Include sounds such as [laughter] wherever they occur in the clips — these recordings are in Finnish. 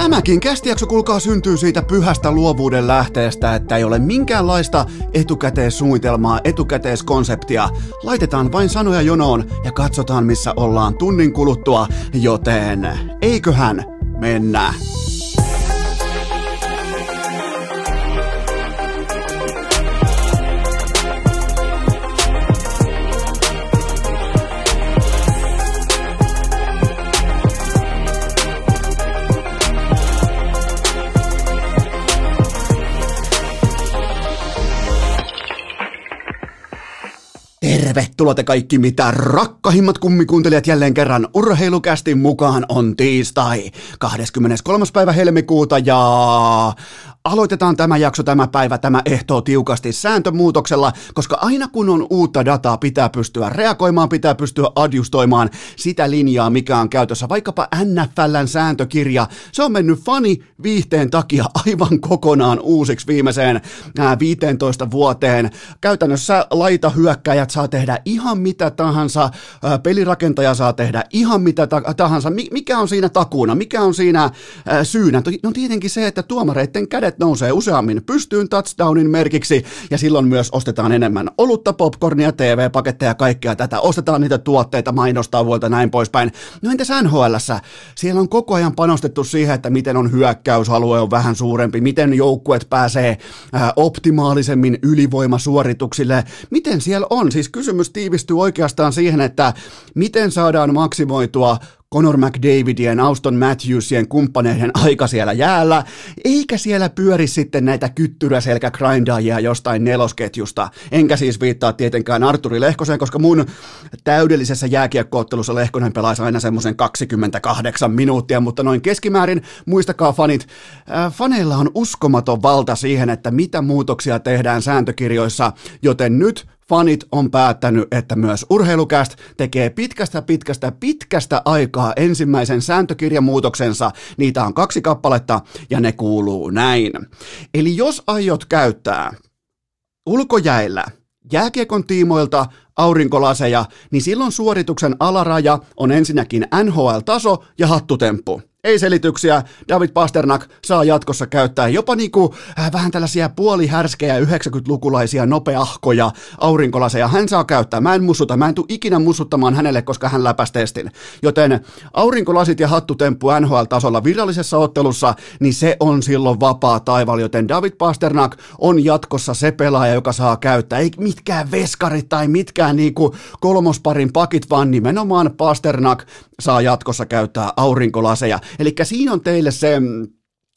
Tämäkin kästijakso kuulkaa syntyy siitä pyhästä luovuuden lähteestä, että ei ole minkäänlaista etukäteissuunnitelmaa, etukäteiskonseptia. Laitetaan vain sanoja jonoon ja katsotaan missä ollaan tunnin kuluttua, joten eiköhän mennä. Tervetuloa te kaikki mitä rakkahimmat kummikuuntelijat jälleen kerran urheilukästin mukaan on tiistai 23. päivä helmikuuta ja Aloitetaan tämä jakso, tämä päivä, tämä ehtoo tiukasti sääntömuutoksella, koska aina kun on uutta dataa, pitää pystyä reagoimaan, pitää pystyä adjustoimaan sitä linjaa, mikä on käytössä. Vaikkapa NFLn sääntökirja, se on mennyt fani viihteen takia aivan kokonaan uusiksi viimeiseen ää, 15 vuoteen. Käytännössä laita hyökkäjät saa tehdä ihan mitä tahansa, ää, pelirakentaja saa tehdä ihan mitä ta- tahansa. Mikä on siinä takuuna, mikä on siinä ää, syynä? No tietenkin se, että tuomareiden kädet kädet nousee useammin pystyyn touchdownin merkiksi ja silloin myös ostetaan enemmän olutta, popcornia, TV-paketteja ja kaikkea tätä. Ostetaan niitä tuotteita, vuolta näin poispäin. No entäs nhl Siellä on koko ajan panostettu siihen, että miten on hyökkäysalue on vähän suurempi, miten joukkuet pääsee ää, optimaalisemmin ylivoimasuorituksille. Miten siellä on? Siis kysymys tiivistyy oikeastaan siihen, että miten saadaan maksimoitua Conor McDavidien, Auston Matthewsien kumppaneiden aika siellä jäällä, eikä siellä pyöri sitten näitä kyttyräselkägrindaajia jostain nelosketjusta. Enkä siis viittaa tietenkään Arturi Lehkoseen, koska mun täydellisessä jääkiekkoottelussa Lehkonen pelaisi aina semmoisen 28 minuuttia, mutta noin keskimäärin, muistakaa fanit, äh, faneilla on uskomaton valta siihen, että mitä muutoksia tehdään sääntökirjoissa, joten nyt fanit on päättänyt, että myös urheilukäst tekee pitkästä pitkästä pitkästä aikaa ensimmäisen sääntökirjamuutoksensa. Niitä on kaksi kappaletta ja ne kuuluu näin. Eli jos aiot käyttää ulkojäillä jääkiekon tiimoilta aurinkolaseja, niin silloin suorituksen alaraja on ensinnäkin NHL-taso ja hattutemppu. Ei selityksiä, David Pasternak saa jatkossa käyttää jopa niinku äh, vähän tällaisia puolihärskejä 90-lukulaisia nopeahkoja aurinkolaseja. Hän saa käyttää, mä en mussuta, mä en tule ikinä mussuttamaan hänelle, koska hän läpäsi testin. Joten aurinkolasit ja hattutemppu NHL-tasolla virallisessa ottelussa, niin se on silloin vapaa taival, joten David Pasternak on jatkossa se pelaaja, joka saa käyttää. Ei mitkään veskarit tai mitkään niinku kolmosparin pakit, vaan nimenomaan Pasternak saa jatkossa käyttää aurinkolaseja. Eli siinä on teille se mm,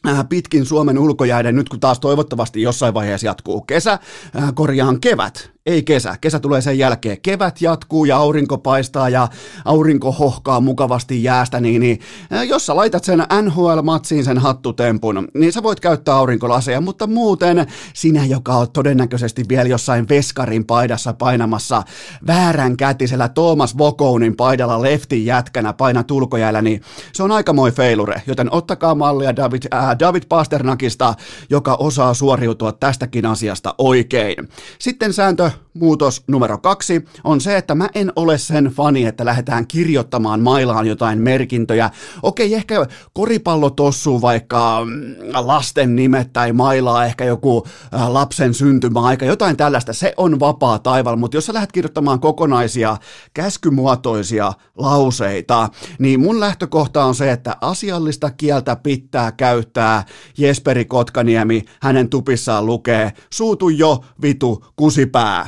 äh, pitkin Suomen ulkojäiden, nyt kun taas toivottavasti jossain vaiheessa jatkuu kesä, äh, korjaan kevät, ei kesä. Kesä tulee sen jälkeen. Kevät jatkuu ja aurinko paistaa ja aurinko hohkaa mukavasti jäästä, niin, niin jos sä laitat sen NHL-matsiin sen hattutempun, niin sä voit käyttää aurinkolaseja, mutta muuten sinä, joka on todennäköisesti vielä jossain veskarin paidassa painamassa väärän kätisellä Thomas Vokounin paidalla leftin jätkänä paina tulkojäällä, niin se on aika moi feilure, joten ottakaa mallia David, äh, David Pasternakista, joka osaa suoriutua tästäkin asiasta oikein. Sitten sääntö muutos numero kaksi on se, että mä en ole sen fani, että lähdetään kirjoittamaan mailaan jotain merkintöjä. Okei, ehkä koripallo tossuu vaikka mm, lasten nimet tai mailaa ehkä joku äh, lapsen syntymäaika, jotain tällaista. Se on vapaa taival, mutta jos sä lähdet kirjoittamaan kokonaisia käskymuotoisia lauseita, niin mun lähtökohta on se, että asiallista kieltä pitää käyttää. Jesperi Kotkaniemi hänen tupissaan lukee, suutu jo, vitu, kusipää.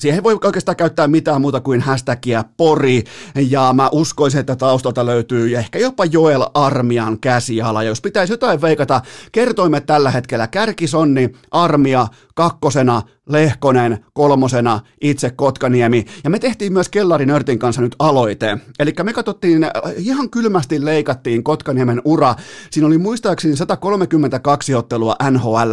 Siihen voi oikeastaan käyttää mitään muuta kuin hashtagia pori, ja mä uskoisin, että taustalta löytyy ehkä jopa Joel Armian käsiala. Jos pitäisi jotain veikata, kertoimme tällä hetkellä Kärkisonni, Armia, kakkosena Lehkonen, kolmosena itse Kotkaniemi. Ja me tehtiin myös Kellarin Örtin kanssa nyt aloite. Eli me katsottiin, äh, ihan kylmästi leikattiin Kotkaniemen ura. Siinä oli muistaakseni 132 ottelua nhl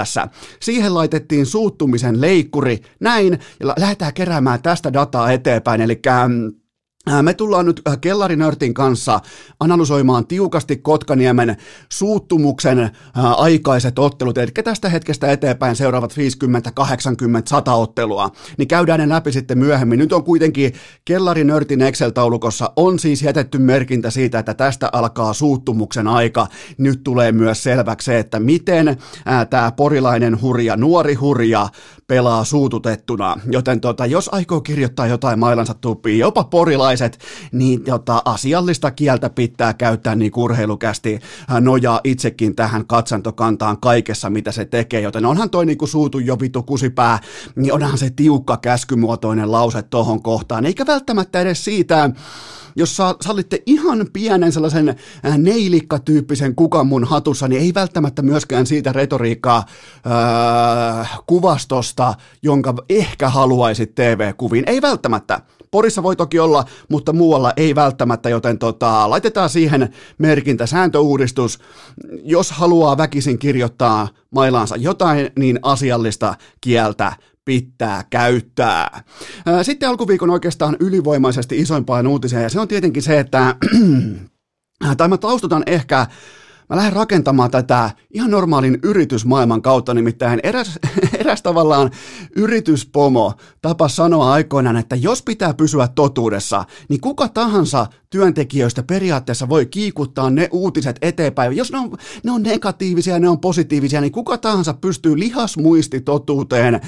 Siihen laitettiin suuttumisen leikkuri, näin, ja lähdetään keräämään tästä dataa eteenpäin. Eli Me tullaan nyt Kellarinörtin kanssa analysoimaan tiukasti Kotkaniemen suuttumuksen aikaiset ottelut, eli tästä hetkestä eteenpäin seuraavat 50, 80, 100 ottelua, niin käydään ne läpi sitten myöhemmin. Nyt on kuitenkin Kellarinörtin Excel-taulukossa on siis jätetty merkintä siitä, että tästä alkaa suuttumuksen aika. Nyt tulee myös selväksi se, että miten tämä porilainen hurja, nuori hurja pelaa suututettuna, joten tota, jos aikoo kirjoittaa jotain mailansa tuppiin, jopa porilaiset, niin tota, asiallista kieltä pitää käyttää niin urheilukästi nojaa itsekin tähän katsantokantaan kaikessa, mitä se tekee, joten onhan toi niin kuin suutu jo vitu kusipää, niin onhan se tiukka käskymuotoinen lause tohon kohtaan, eikä välttämättä edes siitä, jos sa- sallitte ihan pienen sellaisen neilikka-tyyppisen kukan mun hatussa, niin ei välttämättä myöskään siitä retoriikkaa äh, kuvastosta, jonka ehkä haluaisit TV-kuviin. Ei välttämättä. Porissa voi toki olla, mutta muualla ei välttämättä, joten tota, laitetaan siihen merkintä sääntöuudistus. Jos haluaa väkisin kirjoittaa mailaansa jotain, niin asiallista kieltä pitää käyttää. Sitten alkuviikon oikeastaan ylivoimaisesti isoimpaan uutiseen, ja se on tietenkin se, että [clears throat] tai mä taustutan ehkä mä lähden rakentamaan tätä ihan normaalin yritysmaailman kautta, nimittäin eräs, [laughs] eräs tavallaan yrityspomo tapa sanoa aikoinaan, että jos pitää pysyä totuudessa, niin kuka tahansa työntekijöistä periaatteessa voi kiikuttaa ne uutiset eteenpäin. Jos ne on, ne on negatiivisia, ne on positiivisia, niin kuka tahansa pystyy lihasmuisti totuuteen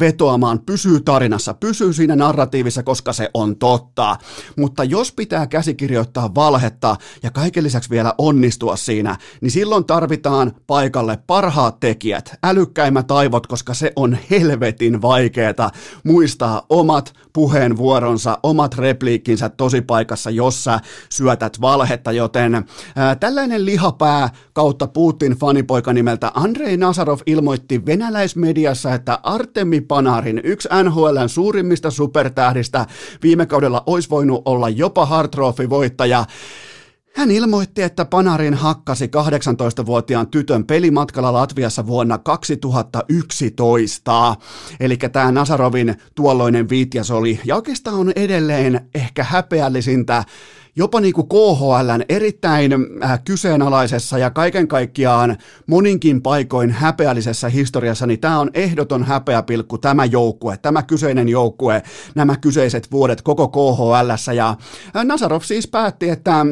vetoamaan, pysyy tarinassa, pysyy siinä narratiivissa, koska se on totta. Mutta jos pitää käsikirjoittaa valhetta ja kaiken lisäksi vielä onnistua siinä, niin silloin tarvitaan paikalle parhaat tekijät, älykkäimmät aivot, koska se on helvetin vaikeeta muistaa omat puheenvuoronsa, omat repliikkinsä tosipaikassa, jossa syötät valhetta, joten ää, tällainen lihapää kautta Putin fanipoika nimeltä Andrei Nazarov ilmoitti venäläismediassa, että Artemi Panarin, yksi NHLn suurimmista supertähdistä, viime kaudella olisi voinut olla jopa Hart voittaja hän ilmoitti, että Panarin hakkasi 18-vuotiaan tytön pelimatkalla Latviassa vuonna 2011. Eli tämä Nasarovin tuolloinen viitjas oli, ja oikeastaan on edelleen ehkä häpeällisintä, jopa niin kuin KHLn erittäin äh, kyseenalaisessa ja kaiken kaikkiaan moninkin paikoin häpeällisessä historiassa, niin tämä on ehdoton häpeäpilkku tämä joukkue, tämä kyseinen joukkue, nämä kyseiset vuodet koko KHLssä. Ja äh, Nasarov siis päätti, että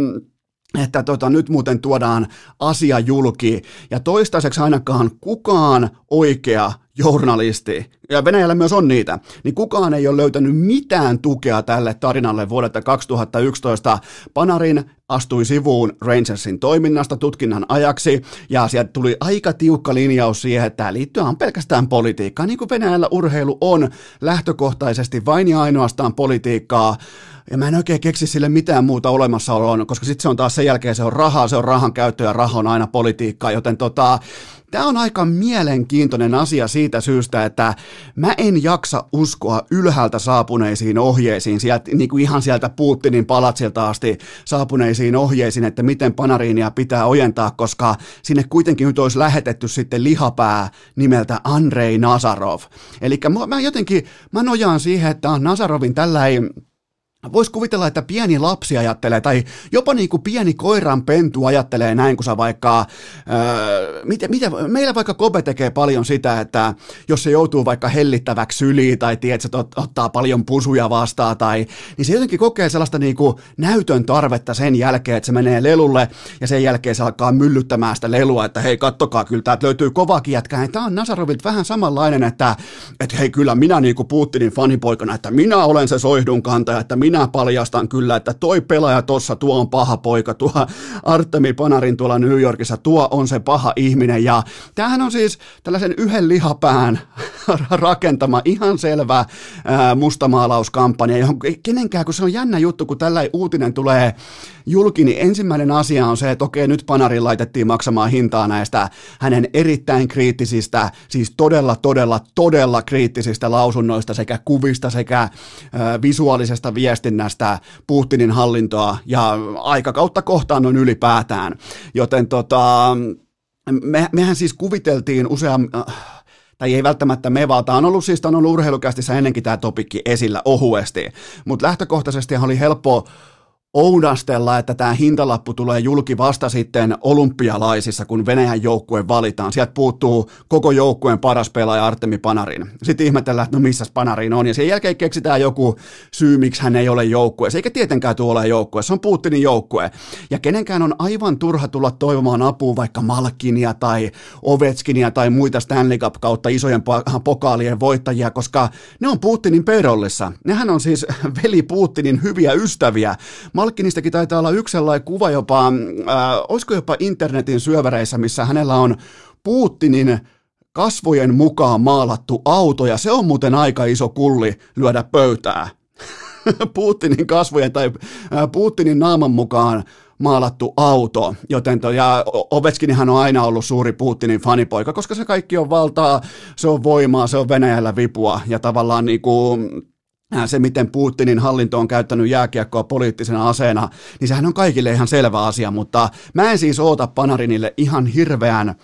että tota, nyt muuten tuodaan asia julki, ja toistaiseksi ainakaan kukaan oikea journalisti, ja Venäjällä myös on niitä, niin kukaan ei ole löytänyt mitään tukea tälle tarinalle vuodelta 2011. Panarin astui sivuun Rangersin toiminnasta tutkinnan ajaksi, ja sieltä tuli aika tiukka linjaus siihen, että tämä liittyy pelkästään politiikkaan, niin kuin Venäjällä urheilu on lähtökohtaisesti vain ja ainoastaan politiikkaa, ja mä en oikein keksi sille mitään muuta olemassaoloa, koska sitten se on taas sen jälkeen se on rahaa, se on rahan käyttö ja raha on aina politiikkaa, joten tota, Tämä on aika mielenkiintoinen asia siitä syystä, että mä en jaksa uskoa ylhäältä saapuneisiin ohjeisiin, sieltä, niin kuin ihan sieltä Putinin palatsilta asti saapuneisiin ohjeisiin, että miten panariinia pitää ojentaa, koska sinne kuitenkin nyt olisi lähetetty sitten lihapää nimeltä Andrei Nazarov. Eli mä jotenkin, mä nojaan siihen, että Nazarovin tällä ei Voisi kuvitella, että pieni lapsi ajattelee, tai jopa niin kuin pieni koiran pentu ajattelee näin, kun sä vaikka, öö, mitä, mitä, meillä vaikka Kobe tekee paljon sitä, että jos se joutuu vaikka hellittäväksi syliin, tai tiedät, että ot, ottaa paljon pusuja vastaan, tai, niin se jotenkin kokee sellaista niin kuin näytön tarvetta sen jälkeen, että se menee lelulle, ja sen jälkeen se alkaa myllyttämään sitä lelua, että hei, kattokaa, kyllä täältä löytyy kovakin jätkä. Tämä on Nasarovilta vähän samanlainen, että, että hei, kyllä minä niin kuin Putinin fanipoikana, että minä olen se soihdun kantaja, että minä minä paljastan kyllä, että toi pelaaja tuossa, tuo on paha poika, tuo Artemi Panarin tuolla New Yorkissa, tuo on se paha ihminen. Ja tämähän on siis tällaisen yhden lihapään [laughs] rakentama ihan selvä ää, mustamaalauskampanja, johon kenenkään, kun se on jännä juttu, kun tällä uutinen tulee julki, niin ensimmäinen asia on se, että okei, nyt Panarin laitettiin maksamaan hintaa näistä hänen erittäin kriittisistä, siis todella, todella, todella kriittisistä lausunnoista sekä kuvista sekä ää, visuaalisesta viestistä, viestinnästä Putinin hallintoa ja aikakautta kohtaan on ylipäätään. Joten tota, me, mehän siis kuviteltiin useam, tai ei välttämättä me, vaan tämä on ollut siis, on ollut urheilukästissä ennenkin tämä topikki esillä ohuesti, mutta lähtökohtaisesti oli helppo oudastella, että tämä hintalappu tulee julki vasta sitten olympialaisissa, kun Venäjän joukkue valitaan. Sieltä puuttuu koko joukkueen paras pelaaja Artemi Panarin. Sitten ihmetellään, että no missä Panarin on, ja sen jälkeen keksitään joku syy, miksi hän ei ole joukkueessa, eikä tietenkään tule ole joukkue, se on Putinin joukkue. Ja kenenkään on aivan turha tulla toivomaan apua vaikka Malkinia tai Ovechkinia tai muita Stanley Cup kautta isojen pokaalien voittajia, koska ne on Putinin payrollissa. Nehän on siis [laughs] veli Putinin hyviä ystäviä. Malkkinistakin taitaa olla yksi sellainen kuva jopa, äh, olisiko jopa internetin syöväreissä, missä hänellä on Putinin kasvojen mukaan maalattu auto, ja se on muuten aika iso kulli lyödä pöytää. [laughs] Putinin kasvojen tai äh, Putinin naaman mukaan maalattu auto, joten to, ja Ovechkinihan on aina ollut suuri Putinin fanipoika, koska se kaikki on valtaa, se on voimaa, se on Venäjällä vipua, ja tavallaan niin kuin, se, miten Putinin hallinto on käyttänyt jääkiekkoa poliittisena aseena, niin sehän on kaikille ihan selvä asia, mutta mä en siis oota Panarinille ihan hirveän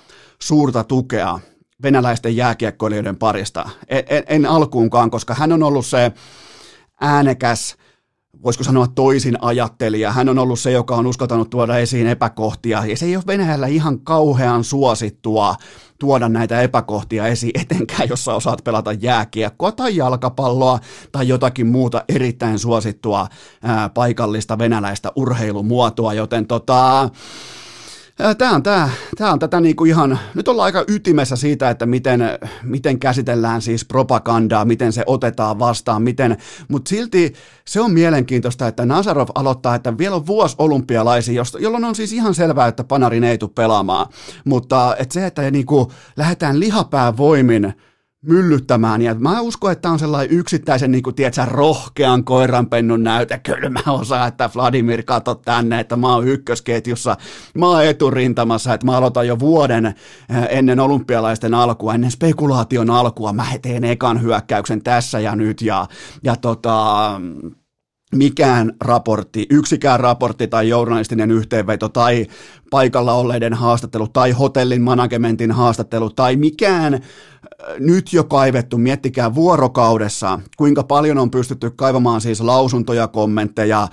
suurta tukea venäläisten jääkiekkoilijoiden parista. En, en, en alkuunkaan, koska hän on ollut se äänekäs, voisiko sanoa toisin ajattelija. Hän on ollut se, joka on uskaltanut tuoda esiin epäkohtia, ja se ei ole Venäjällä ihan kauhean suosittua tuoda näitä epäkohtia esiin, [laughs] etenkään jos sä osaat pelata jääkiekkoa tai jalkapalloa tai jotakin muuta erittäin suosittua ää, paikallista venäläistä urheilumuotoa, joten tota, Tämä on, tämä, tämä on tätä niin kuin ihan, nyt ollaan aika ytimessä siitä, että miten, miten käsitellään siis propagandaa, miten se otetaan vastaan, miten, mutta silti se on mielenkiintoista, että Nazarov aloittaa, että vielä on vuosi olympialaisia, jolloin on siis ihan selvää, että Panarin ei tule pelaamaan, mutta että se, että niin kuin lähdetään lihapää voimin myllyttämään. Ja mä uskon, että on sellainen yksittäisen, niin kuin, tiedätkö, rohkean koiranpennun näyte. Kyllä mä osaan, että Vladimir kato tänne, että mä oon ykkösketjussa, mä oon eturintamassa, että mä aloitan jo vuoden eh, ennen olympialaisten alkua, ennen spekulaation alkua. Mä teen ekan hyökkäyksen tässä ja nyt ja, ja tota, mikään raportti, yksikään raportti tai journalistinen yhteenveto tai paikalla olleiden haastattelu tai hotellin managementin haastattelu tai mikään nyt jo kaivettu, miettikää vuorokaudessa, kuinka paljon on pystytty kaivamaan siis lausuntoja, kommentteja,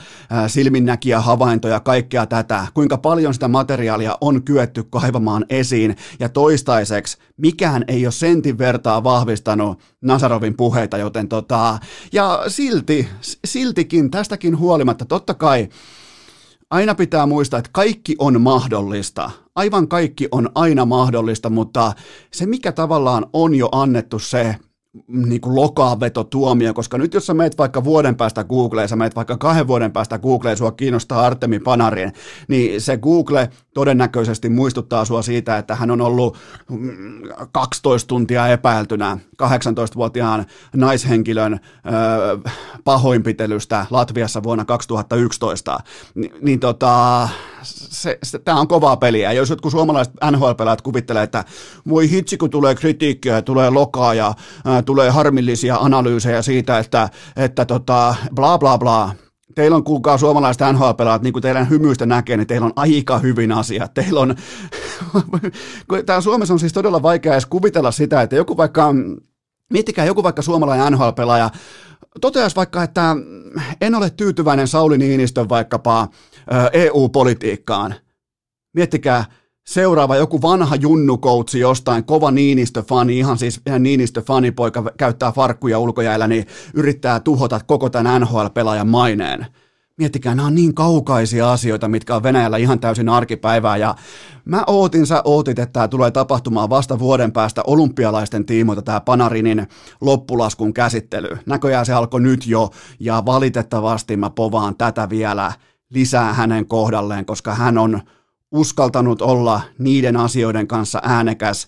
silminnäkiä, havaintoja, kaikkea tätä, kuinka paljon sitä materiaalia on kyetty kaivamaan esiin, ja toistaiseksi mikään ei ole sentin vertaa vahvistanut Nasarovin puheita, joten tota, ja silti, siltikin, tästäkin huolimatta, totta kai aina pitää muistaa, että kaikki on mahdollista. Aivan kaikki on aina mahdollista, mutta se mikä tavallaan on jo annettu se niin kuin lokaveto tuomio, koska nyt jos sä meet vaikka vuoden päästä Googleen, sä meet vaikka kahden vuoden päästä Googleen, sua kiinnostaa Artemi Panarin, niin se Google todennäköisesti muistuttaa sua siitä, että hän on ollut 12 mm, tuntia epäiltynä 18-vuotiaan naishenkilön pahoinpitelystä Latviassa vuonna 2011. Ni, niin tota, se, se, tämä on kovaa peliä. Jos jotkut suomalaiset NHL-pelaajat kuvittelee, että voi hitsi, kun tulee kritiikkiä ja tulee lokaa ja tulee harmillisia analyysejä siitä, että, että tota, bla bla bla, teillä on kuulkaa suomalaiset NHL-pelaajat, niin kuin teidän hymyistä näkee, niin teillä on aika hyvin asiat. Teillä on, [laughs] tämä Suomessa on siis todella vaikea edes kuvitella sitä, että joku vaikka, miettikää joku vaikka suomalainen NHL-pelaaja, toteaisi vaikka, että en ole tyytyväinen Sauli Niinistön vaikkapa EU-politiikkaan. Miettikää, seuraava joku vanha junnukoutsi jostain, kova Niinistö-fani, ihan siis Niinistö-fanipoika käyttää farkkuja ulkojäällä, niin yrittää tuhota koko tämän NHL-pelaajan maineen. Miettikää, nämä on niin kaukaisia asioita, mitkä on Venäjällä ihan täysin arkipäivää, ja mä ootin, sä ootit, että tämä tulee tapahtumaan vasta vuoden päästä olympialaisten tiimoilta tämä Panarinin loppulaskun käsittely. Näköjään se alkoi nyt jo, ja valitettavasti mä povaan tätä vielä lisää hänen kohdalleen, koska hän on uskaltanut olla niiden asioiden kanssa äänekäs,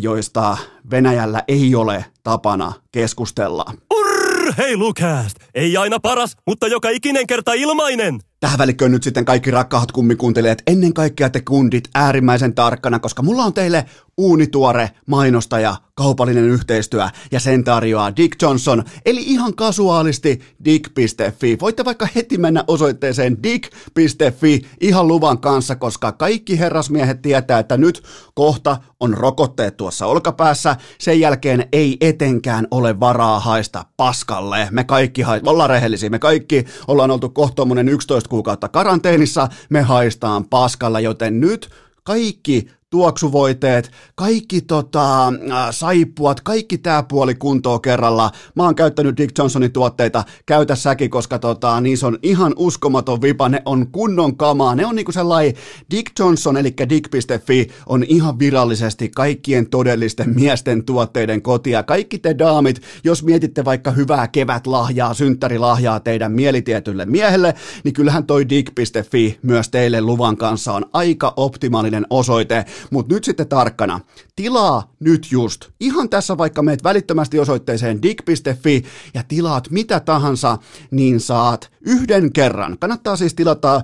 joista Venäjällä ei ole tapana keskustella. Urheilukääst! Ei aina paras, mutta joka ikinen kerta ilmainen! Tähän välikköön nyt sitten kaikki rakkaat kummikuuntelijat, ennen kaikkea te kundit äärimmäisen tarkkana, koska mulla on teille uunituore mainostaja, kaupallinen yhteistyö. Ja sen tarjoaa Dick Johnson, eli ihan kasuaalisti dick.fi. Voitte vaikka heti mennä osoitteeseen dick.fi ihan luvan kanssa, koska kaikki herrasmiehet tietää, että nyt kohta on rokotteet tuossa olkapäässä, sen jälkeen ei etenkään ole varaa haista paskalle. Me kaikki haist- ollaan rehellisiä, me kaikki ollaan oltu kohta 11 kuukautta karanteenissa, me haistaan paskalla, joten nyt kaikki tuoksuvoiteet, kaikki tota, äh, saippuat, kaikki tämä puoli kuntoa kerralla. Mä oon käyttänyt Dick Johnsonin tuotteita, käytä säkin, koska tota, niissä on ihan uskomaton vipa, ne on kunnon kamaa, ne on niinku sellainen Dick Johnson, eli dick.fi, on ihan virallisesti kaikkien todellisten miesten tuotteiden kotia. Kaikki te daamit, jos mietitte vaikka hyvää kevätlahjaa, synttärilahjaa teidän mielitietylle miehelle, niin kyllähän toi dick.fi myös teille luvan kanssa on aika optimaalinen osoite, mutta nyt sitten tarkkana, tilaa nyt just, ihan tässä vaikka meet välittömästi osoitteeseen dig.fi ja tilaat mitä tahansa, niin saat yhden kerran. Kannattaa siis tilata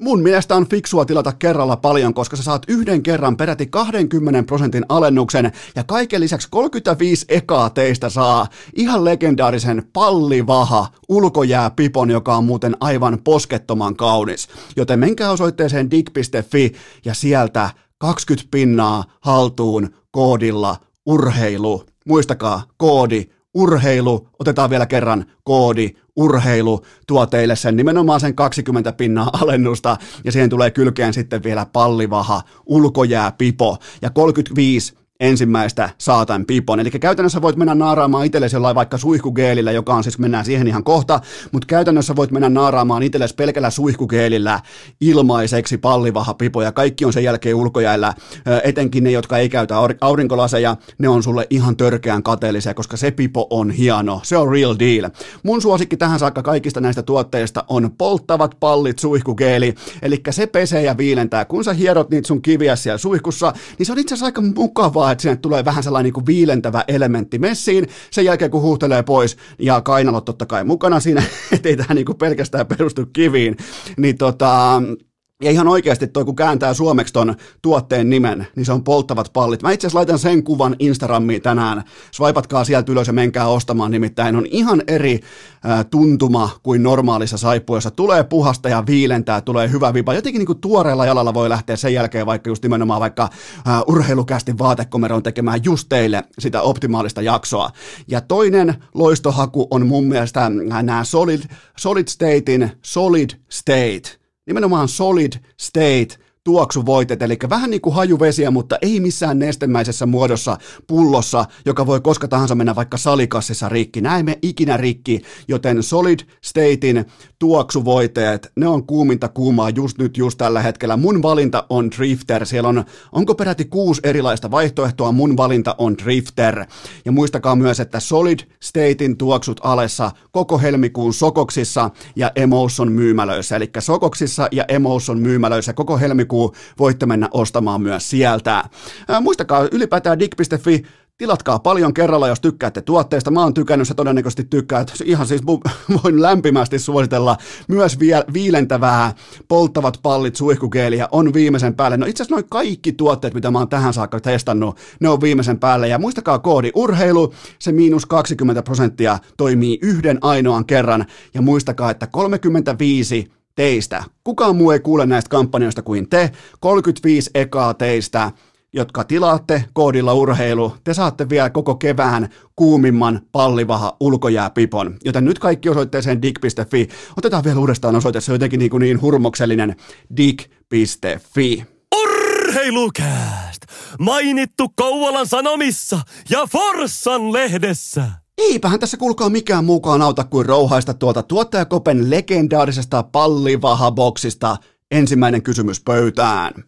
mun mielestä on fiksua tilata kerralla paljon, koska sä saat yhden kerran peräti 20 prosentin alennuksen ja kaiken lisäksi 35 ekaa teistä saa ihan legendaarisen pallivaha ulkojääpipon, joka on muuten aivan poskettoman kaunis. Joten menkää osoitteeseen dig.fi ja sieltä 20 pinnaa haltuun koodilla urheilu. Muistakaa, koodi urheilu, otetaan vielä kerran koodi urheilu, tuo teille sen nimenomaan sen 20 pinnaa [laughs] alennusta. Ja siihen tulee kylkeen sitten vielä pallivaha, ulkojääpipo. Ja 35 ensimmäistä saatan pipon. Eli käytännössä voit mennä naaraamaan itsellesi jollain vaikka suihkugeelillä, joka on siis, mennään siihen ihan kohta, mutta käytännössä voit mennä naaraamaan itsellesi pelkällä suihkugeelillä ilmaiseksi pallivaha pipo, ja kaikki on sen jälkeen ulkojäällä, etenkin ne, jotka ei käytä aurinkolaseja, ne on sulle ihan törkeän kateellisia, koska se pipo on hieno, se on real deal. Mun suosikki tähän saakka kaikista näistä tuotteista on polttavat pallit suihkugeeli, eli se pesee ja viilentää. Kun sä hierot niitä sun kiviä siellä suihkussa, niin se on itse asiassa aika mukavaa, että sinne tulee vähän sellainen niin kuin viilentävä elementti messiin, sen jälkeen kun huuhtelee pois ja kainalot totta kai mukana siinä, [laughs] ettei tämä niin kuin pelkästään perustu kiviin, niin tota, ja ihan oikeasti toi, kun kääntää suomeksi ton tuotteen nimen, niin se on polttavat pallit. Mä itse laitan sen kuvan Instagramiin tänään. Swipatkaa sieltä ylös ja menkää ostamaan, nimittäin on ihan eri äh, tuntuma kuin normaalissa saippuessa. Tulee puhasta ja viilentää, tulee hyvä vipa. Jotenkin niin kuin tuoreella jalalla voi lähteä sen jälkeen vaikka just nimenomaan vaikka äh, urheilukästi vaatekomeron tekemään just teille sitä optimaalista jaksoa. Ja toinen loistohaku on mun mielestä nämä Solid, Solid Statein Solid State – nimenomaan solid state tuoksuvoitet, eli vähän niin kuin hajuvesiä, mutta ei missään nestemäisessä muodossa pullossa, joka voi koska tahansa mennä vaikka salikassissa rikki. Näemme ikinä rikki, joten Solid Statein tuoksuvoiteet, ne on kuuminta kuumaa just nyt, just tällä hetkellä. Mun valinta on Drifter. Siellä on, onko peräti kuusi erilaista vaihtoehtoa, mun valinta on Drifter. Ja muistakaa myös, että Solid Statein tuoksut alessa koko helmikuun Sokoksissa ja Emotion myymälöissä. Eli Sokoksissa ja Emotion myymälöissä koko helmikuun alkuun voitte mennä ostamaan myös sieltä. Ää, muistakaa ylipäätään dig.fi Tilatkaa paljon kerralla, jos tykkäätte tuotteesta. Mä oon tykännyt, se todennäköisesti tykkää. [laughs] Ihan siis [laughs] voin lämpimästi suositella myös vie, viilentävää polttavat pallit suihkugeeliä on viimeisen päälle. No itse asiassa noin kaikki tuotteet, mitä mä oon tähän saakka testannut, ne on viimeisen päälle. Ja muistakaa koodi urheilu, se miinus 20 prosenttia toimii yhden ainoan kerran. Ja muistakaa, että 35 teistä. Kukaan muu ei kuule näistä kampanjoista kuin te. 35 ekaa teistä, jotka tilaatte koodilla urheilu. Te saatte vielä koko kevään kuumimman pallivaha ulkojääpipon. Joten nyt kaikki osoitteeseen dig.fi. Otetaan vielä uudestaan osoite, se on jotenkin niin, kuin niin hurmoksellinen dig.fi. Urheilukääst! Mainittu Kouvolan Sanomissa ja Forssan lehdessä! Eipähän tässä kuulkaa mikään mukaan auta kuin rouhaista tuolta tuottajakopen legendaarisesta pallivahaboksista ensimmäinen kysymys pöytään.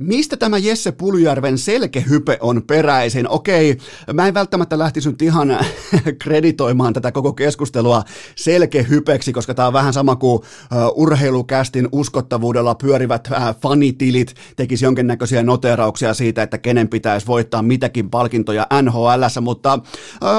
Mistä tämä Jesse Puljärven selkehype on peräisin? Okei, mä en välttämättä lähtisi nyt ihan [laughs] kreditoimaan tätä koko keskustelua selkehypeksi, koska tämä on vähän sama kuin urheilukästin uskottavuudella pyörivät fanitilit tekisi jonkinnäköisiä noterauksia siitä, että kenen pitäisi voittaa mitäkin palkintoja NHLssä, mutta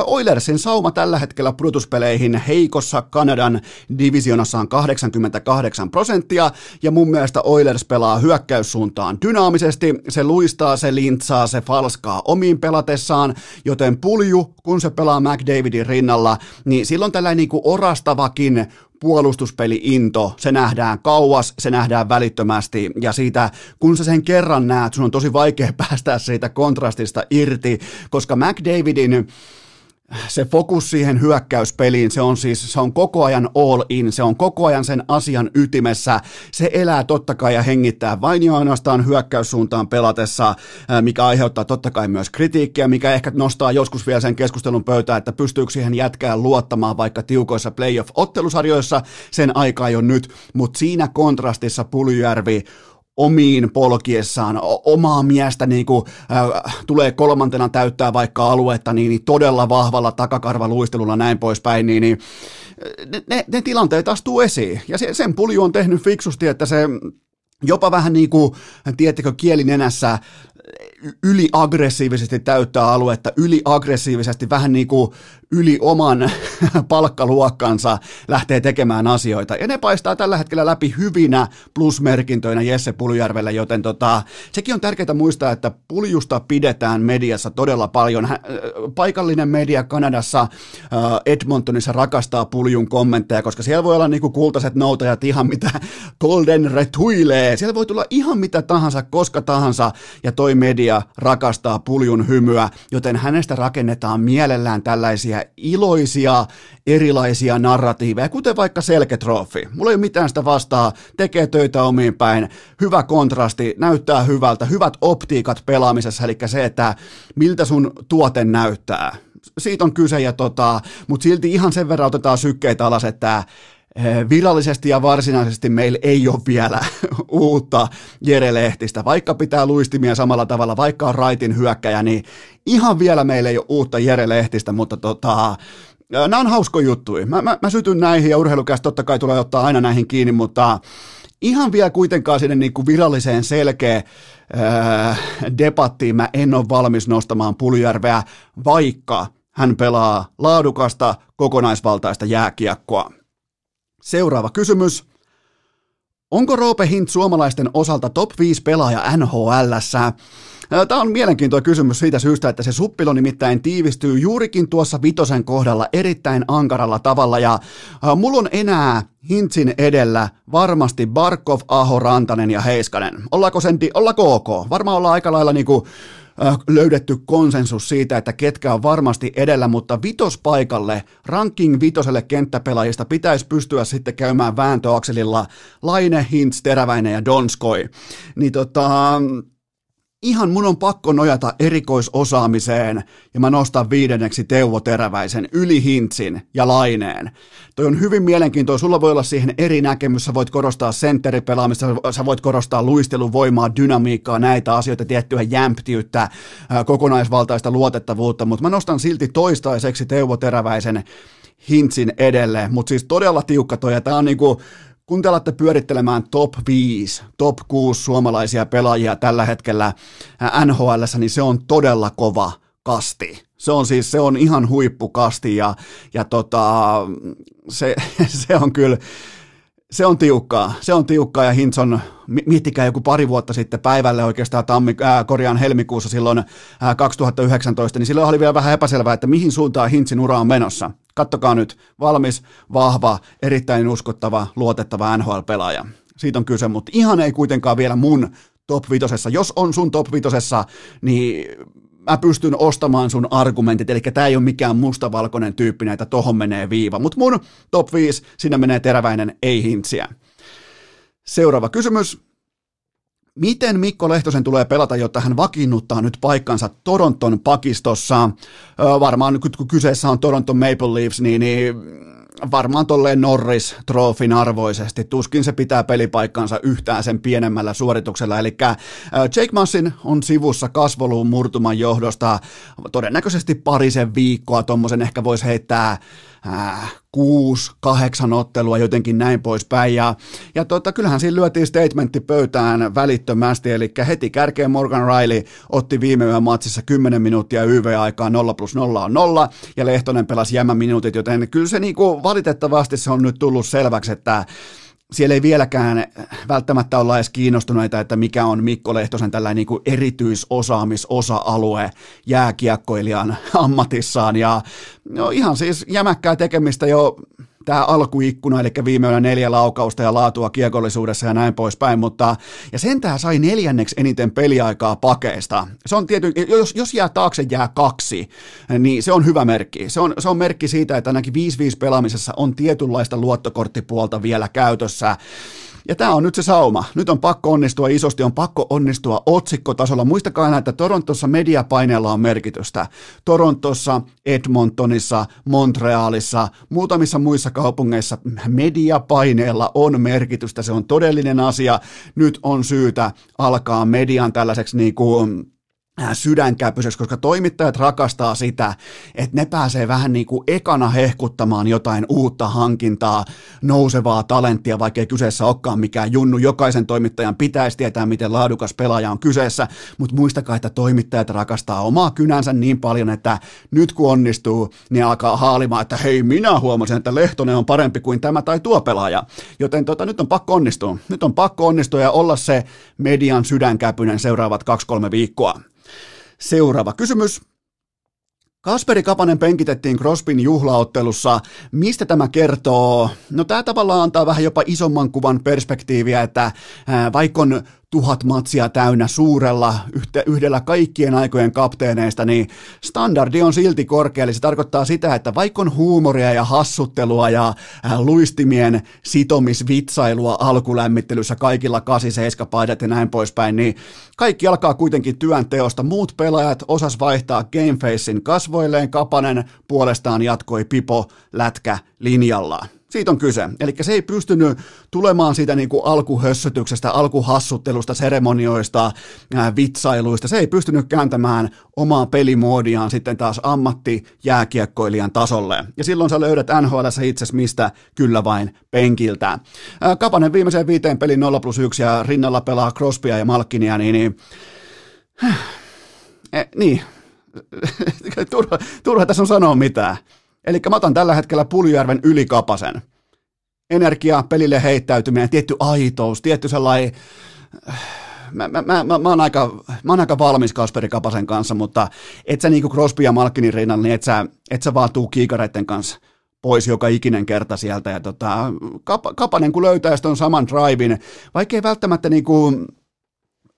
Oilersin sauma tällä hetkellä pudotuspeleihin heikossa Kanadan divisionassa on 88 prosenttia, ja mun mielestä Oilers pelaa hyökkäyssuuntaan dynaamisesti, se luistaa, se lintsaa, se falskaa omiin pelatessaan, joten pulju, kun se pelaa McDavidin rinnalla, niin silloin tällainen niin kuin orastavakin puolustuspeli-into, se nähdään kauas, se nähdään välittömästi. Ja siitä, kun sä sen kerran näet, sun on tosi vaikea [laughs] päästä siitä kontrastista irti, koska McDavidin se fokus siihen hyökkäyspeliin, se on siis, se on koko ajan all in, se on koko ajan sen asian ytimessä, se elää totta kai ja hengittää vain ja ainoastaan hyökkäyssuuntaan pelatessa, mikä aiheuttaa totta kai myös kritiikkiä, mikä ehkä nostaa joskus vielä sen keskustelun pöytään, että pystyykö siihen jätkään luottamaan vaikka tiukoissa playoff-ottelusarjoissa, sen aika jo nyt, mutta siinä kontrastissa Puljärvi omiin polkiessaan, omaa miestä niin kuin, äh, tulee kolmantena täyttää vaikka aluetta, niin, niin todella vahvalla takakarvaluistelulla näin poispäin, niin, niin ne, ne, tilanteet astuu esiin. Ja se, sen pulju on tehnyt fiksusti, että se jopa vähän niin kuin, tiedättekö, kielinenässä yliaggressiivisesti täyttää aluetta, yliaggressiivisesti, vähän niin kuin yli oman [laughs] palkkaluokkansa lähtee tekemään asioita. Ja ne paistaa tällä hetkellä läpi hyvinä plusmerkintöinä Jesse Puljärvelle, joten tota, sekin on tärkeää muistaa, että Puljusta pidetään mediassa todella paljon. Paikallinen media Kanadassa, Edmontonissa rakastaa Puljun kommentteja, koska siellä voi olla niinku kultaiset noutajat ihan mitä [laughs] Golden retuilee. Siellä voi tulla ihan mitä tahansa, koska tahansa, ja toi media rakastaa Puljun hymyä, joten hänestä rakennetaan mielellään tällaisia iloisia erilaisia narratiiveja, kuten vaikka selketrofi. Mulla ei ole mitään sitä vastaa, tekee töitä omiin päin, hyvä kontrasti, näyttää hyvältä, hyvät optiikat pelaamisessa, eli se, että miltä sun tuote näyttää. Siitä on kyse, ja tota, mutta silti ihan sen verran otetaan sykkeitä alas, että virallisesti ja varsinaisesti meillä ei ole vielä [laughs] uutta Jere Lehtistä. Vaikka pitää luistimia samalla tavalla, vaikka on raitin hyökkäjä, niin ihan vielä meillä ei ole uutta Jere Lehtistä, mutta tota, nämä on hausko juttuja. Mä, mä, mä sytyn näihin ja urheilukästä totta kai tulee ottaa aina näihin kiinni, mutta ihan vielä kuitenkaan sinne niin kuin viralliseen selkeä ää, debattiin mä en ole valmis nostamaan Puljärveä, vaikka hän pelaa laadukasta, kokonaisvaltaista jääkiekkoa. Seuraava kysymys. Onko Roope Hint suomalaisten osalta top 5 pelaaja NHLssä? Tämä on mielenkiintoinen kysymys siitä syystä, että se suppilo nimittäin tiivistyy juurikin tuossa vitosen kohdalla erittäin ankaralla tavalla ja mulla on enää Hintsin edellä varmasti Barkov, Aho, Rantanen ja Heiskanen. Ollaanko, sen, ollaanko ok? Varmaan ollaan aika lailla niinku löydetty konsensus siitä, että ketkä on varmasti edellä, mutta vitospaikalle, ranking vitoselle kenttäpelaajista pitäisi pystyä sitten käymään vääntöakselilla Laine, Hintz, Teräväinen ja Donskoi. Niin tota, ihan mun on pakko nojata erikoisosaamiseen ja mä nostan viidenneksi Teuvo Teräväisen yli Hintsin ja Laineen. Toi on hyvin mielenkiintoista, sulla voi olla siihen eri näkemys, sä voit korostaa sentteripelaamista, sä voit korostaa luisteluvoimaa, dynamiikkaa, näitä asioita, tiettyä jämptiyttä, kokonaisvaltaista luotettavuutta, mutta mä nostan silti toistaiseksi Teuvo Teräväisen Hintsin edelle, mutta siis todella tiukka toi, ja tää on niinku, kun te alatte pyörittelemään top 5, top 6 suomalaisia pelaajia tällä hetkellä NHL, niin se on todella kova kasti. Se on siis, se on ihan huippukasti ja, ja tota, se, [laughs] se on kyllä, se on tiukkaa, se on tiukkaa ja Hintson, miettikää joku pari vuotta sitten päivälle oikeastaan tammi, äh, korjaan helmikuussa silloin äh, 2019, niin silloin oli vielä vähän epäselvää, että mihin suuntaan Hintsin ura on menossa. Kattokaa nyt, valmis, vahva, erittäin uskottava, luotettava NHL-pelaaja. Siitä on kyse, mutta ihan ei kuitenkaan vielä mun top vitosessa. Jos on sun top vitosessa, niin mä pystyn ostamaan sun argumentit, eli tämä ei ole mikään mustavalkoinen tyyppi, että tohon menee viiva. Mutta mun top 5, sinne menee teräväinen, ei hintsiä. Seuraava kysymys. Miten Mikko Lehtosen tulee pelata, jotta hän vakiinnuttaa nyt paikkansa Toronton pakistossa? Varmaan kun kyseessä on Toronton Maple Leafs, niin, niin varmaan tolleen Norris trofin arvoisesti. Tuskin se pitää pelipaikkansa yhtään sen pienemmällä suorituksella. Eli Jake Massin on sivussa kasvoluun murtuman johdosta todennäköisesti parisen viikkoa. Tuommoisen ehkä voisi heittää äh, kuusi, kahdeksan ottelua, jotenkin näin poispäin. Ja, ja tota, kyllähän siinä lyötiin statementti pöytään välittömästi, eli heti kärkeen Morgan Riley otti viime yön matsissa 10 minuuttia YV-aikaa, 0 plus 0 on 0, ja Lehtonen pelasi jämän minuutit, joten kyllä se niinku, valitettavasti se on nyt tullut selväksi, että siellä ei vieläkään välttämättä olla edes kiinnostuneita, että mikä on Mikko Lehtosen tällainen niin kuin erityisosaamisosa-alue jääkiekkoilijan ammatissaan. Ja no ihan siis jämäkkää tekemistä jo tämä alkuikkuna, eli viime yönä neljä laukausta ja laatua kiekollisuudessa ja näin poispäin, mutta ja sentään sai neljänneksi eniten peliaikaa pakeista. Se on tiety, jos, jos jää taakse jää kaksi, niin se on hyvä merkki. Se on, se on merkki siitä, että ainakin 5-5 pelaamisessa on tietynlaista luottokorttipuolta vielä käytössä. Ja tämä on nyt se sauma. Nyt on pakko onnistua isosti, on pakko onnistua otsikkotasolla. Muistakaa aina, että Torontossa mediapaineella on merkitystä. Torontossa, Edmontonissa, Montrealissa, muutamissa muissa kaupungeissa mediapaineella on merkitystä. Se on todellinen asia. Nyt on syytä alkaa median tällaiseksi niin kuin Sydänkäpyseksi, koska toimittajat rakastaa sitä, että ne pääsee vähän niin kuin ekana hehkuttamaan jotain uutta hankintaa, nousevaa talenttia, vaikka ei kyseessä olekaan mikään junnu. Jokaisen toimittajan pitäisi tietää, miten laadukas pelaaja on kyseessä, mutta muistakaa, että toimittajat rakastaa omaa kynänsä niin paljon, että nyt kun onnistuu, niin alkaa haalimaan, että hei, minä huomasin, että Lehtonen on parempi kuin tämä tai tuo pelaaja. Joten tota, nyt on pakko onnistua. Nyt on pakko onnistua ja olla se median sydänkäpynen seuraavat kaksi-kolme viikkoa. Seuraava kysymys. Kasperi Kapanen penkitettiin Crospin juhlaottelussa. Mistä tämä kertoo? No tämä tavallaan antaa vähän jopa isomman kuvan perspektiiviä, että vaikka on tuhat matsia täynnä suurella yhdellä kaikkien aikojen kapteeneista, niin standardi on silti korkea. Eli se tarkoittaa sitä, että vaikka on huumoria ja hassuttelua ja äh, luistimien sitomisvitsailua alkulämmittelyssä kaikilla 87 paidat ja näin poispäin, niin kaikki alkaa kuitenkin työnteosta. Muut pelaajat osas vaihtaa Gamefacein kasvoilleen, Kapanen puolestaan jatkoi pipo lätkä linjallaan. Siitä on kyse. Eli se ei pystynyt tulemaan siitä niin kuin alkuhössötyksestä, alkuhassuttelusta, seremonioista, ää, vitsailuista. Se ei pystynyt kääntämään omaa pelimuodiaan sitten taas ammattijääkiekkoilijan tasolle. Ja silloin sä löydät NHL itse mistä kyllä vain penkiltä. Ää, Kapanen viimeiseen viiteen pelin 0 plus 1 ja rinnalla pelaa Crospia ja Malkinia, niin, niin, eh, niin. [laughs] turha, turha tässä on sanoa mitään. Eli mä otan tällä hetkellä Puljärven ylikapasen. Energia, pelille heittäytyminen, tietty aitous, tietty sellainen... Mä, mä, mä, mä, mä, oon aika, mä oon aika valmis Kasperi Kapasen kanssa, mutta et sä niinku Crosby ja Malkinin rinnalla, niin et sä, et sä vaan tuu kiikareiden kanssa pois joka ikinen kerta sieltä. Ja tota, Kap, Kapanen kun löytää on saman drivein, vaikka ei välttämättä niinku,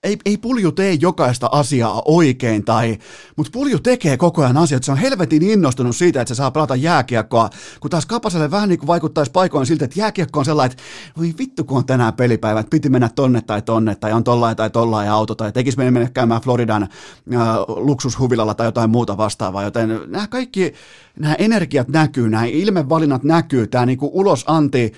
ei, ei pulju tee jokaista asiaa oikein, tai, mutta pulju tekee koko ajan asioita. Se on helvetin innostunut siitä, että se saa pelata jääkiekkoa, kun taas Kapaselle vähän niin kuin vaikuttaisi paikoin siltä, että jääkiekko on sellainen, että voi vittu kun on tänään pelipäivä, että piti mennä tonne tai tonne, tai on tollain tai tollain auto, tai tekisi mennä, käymään Floridan äh, luksushuvilalla tai jotain muuta vastaavaa, joten nämä kaikki, nämä energiat näkyy, nämä ilmevalinnat näkyy, tämä niin kuin ulosanti,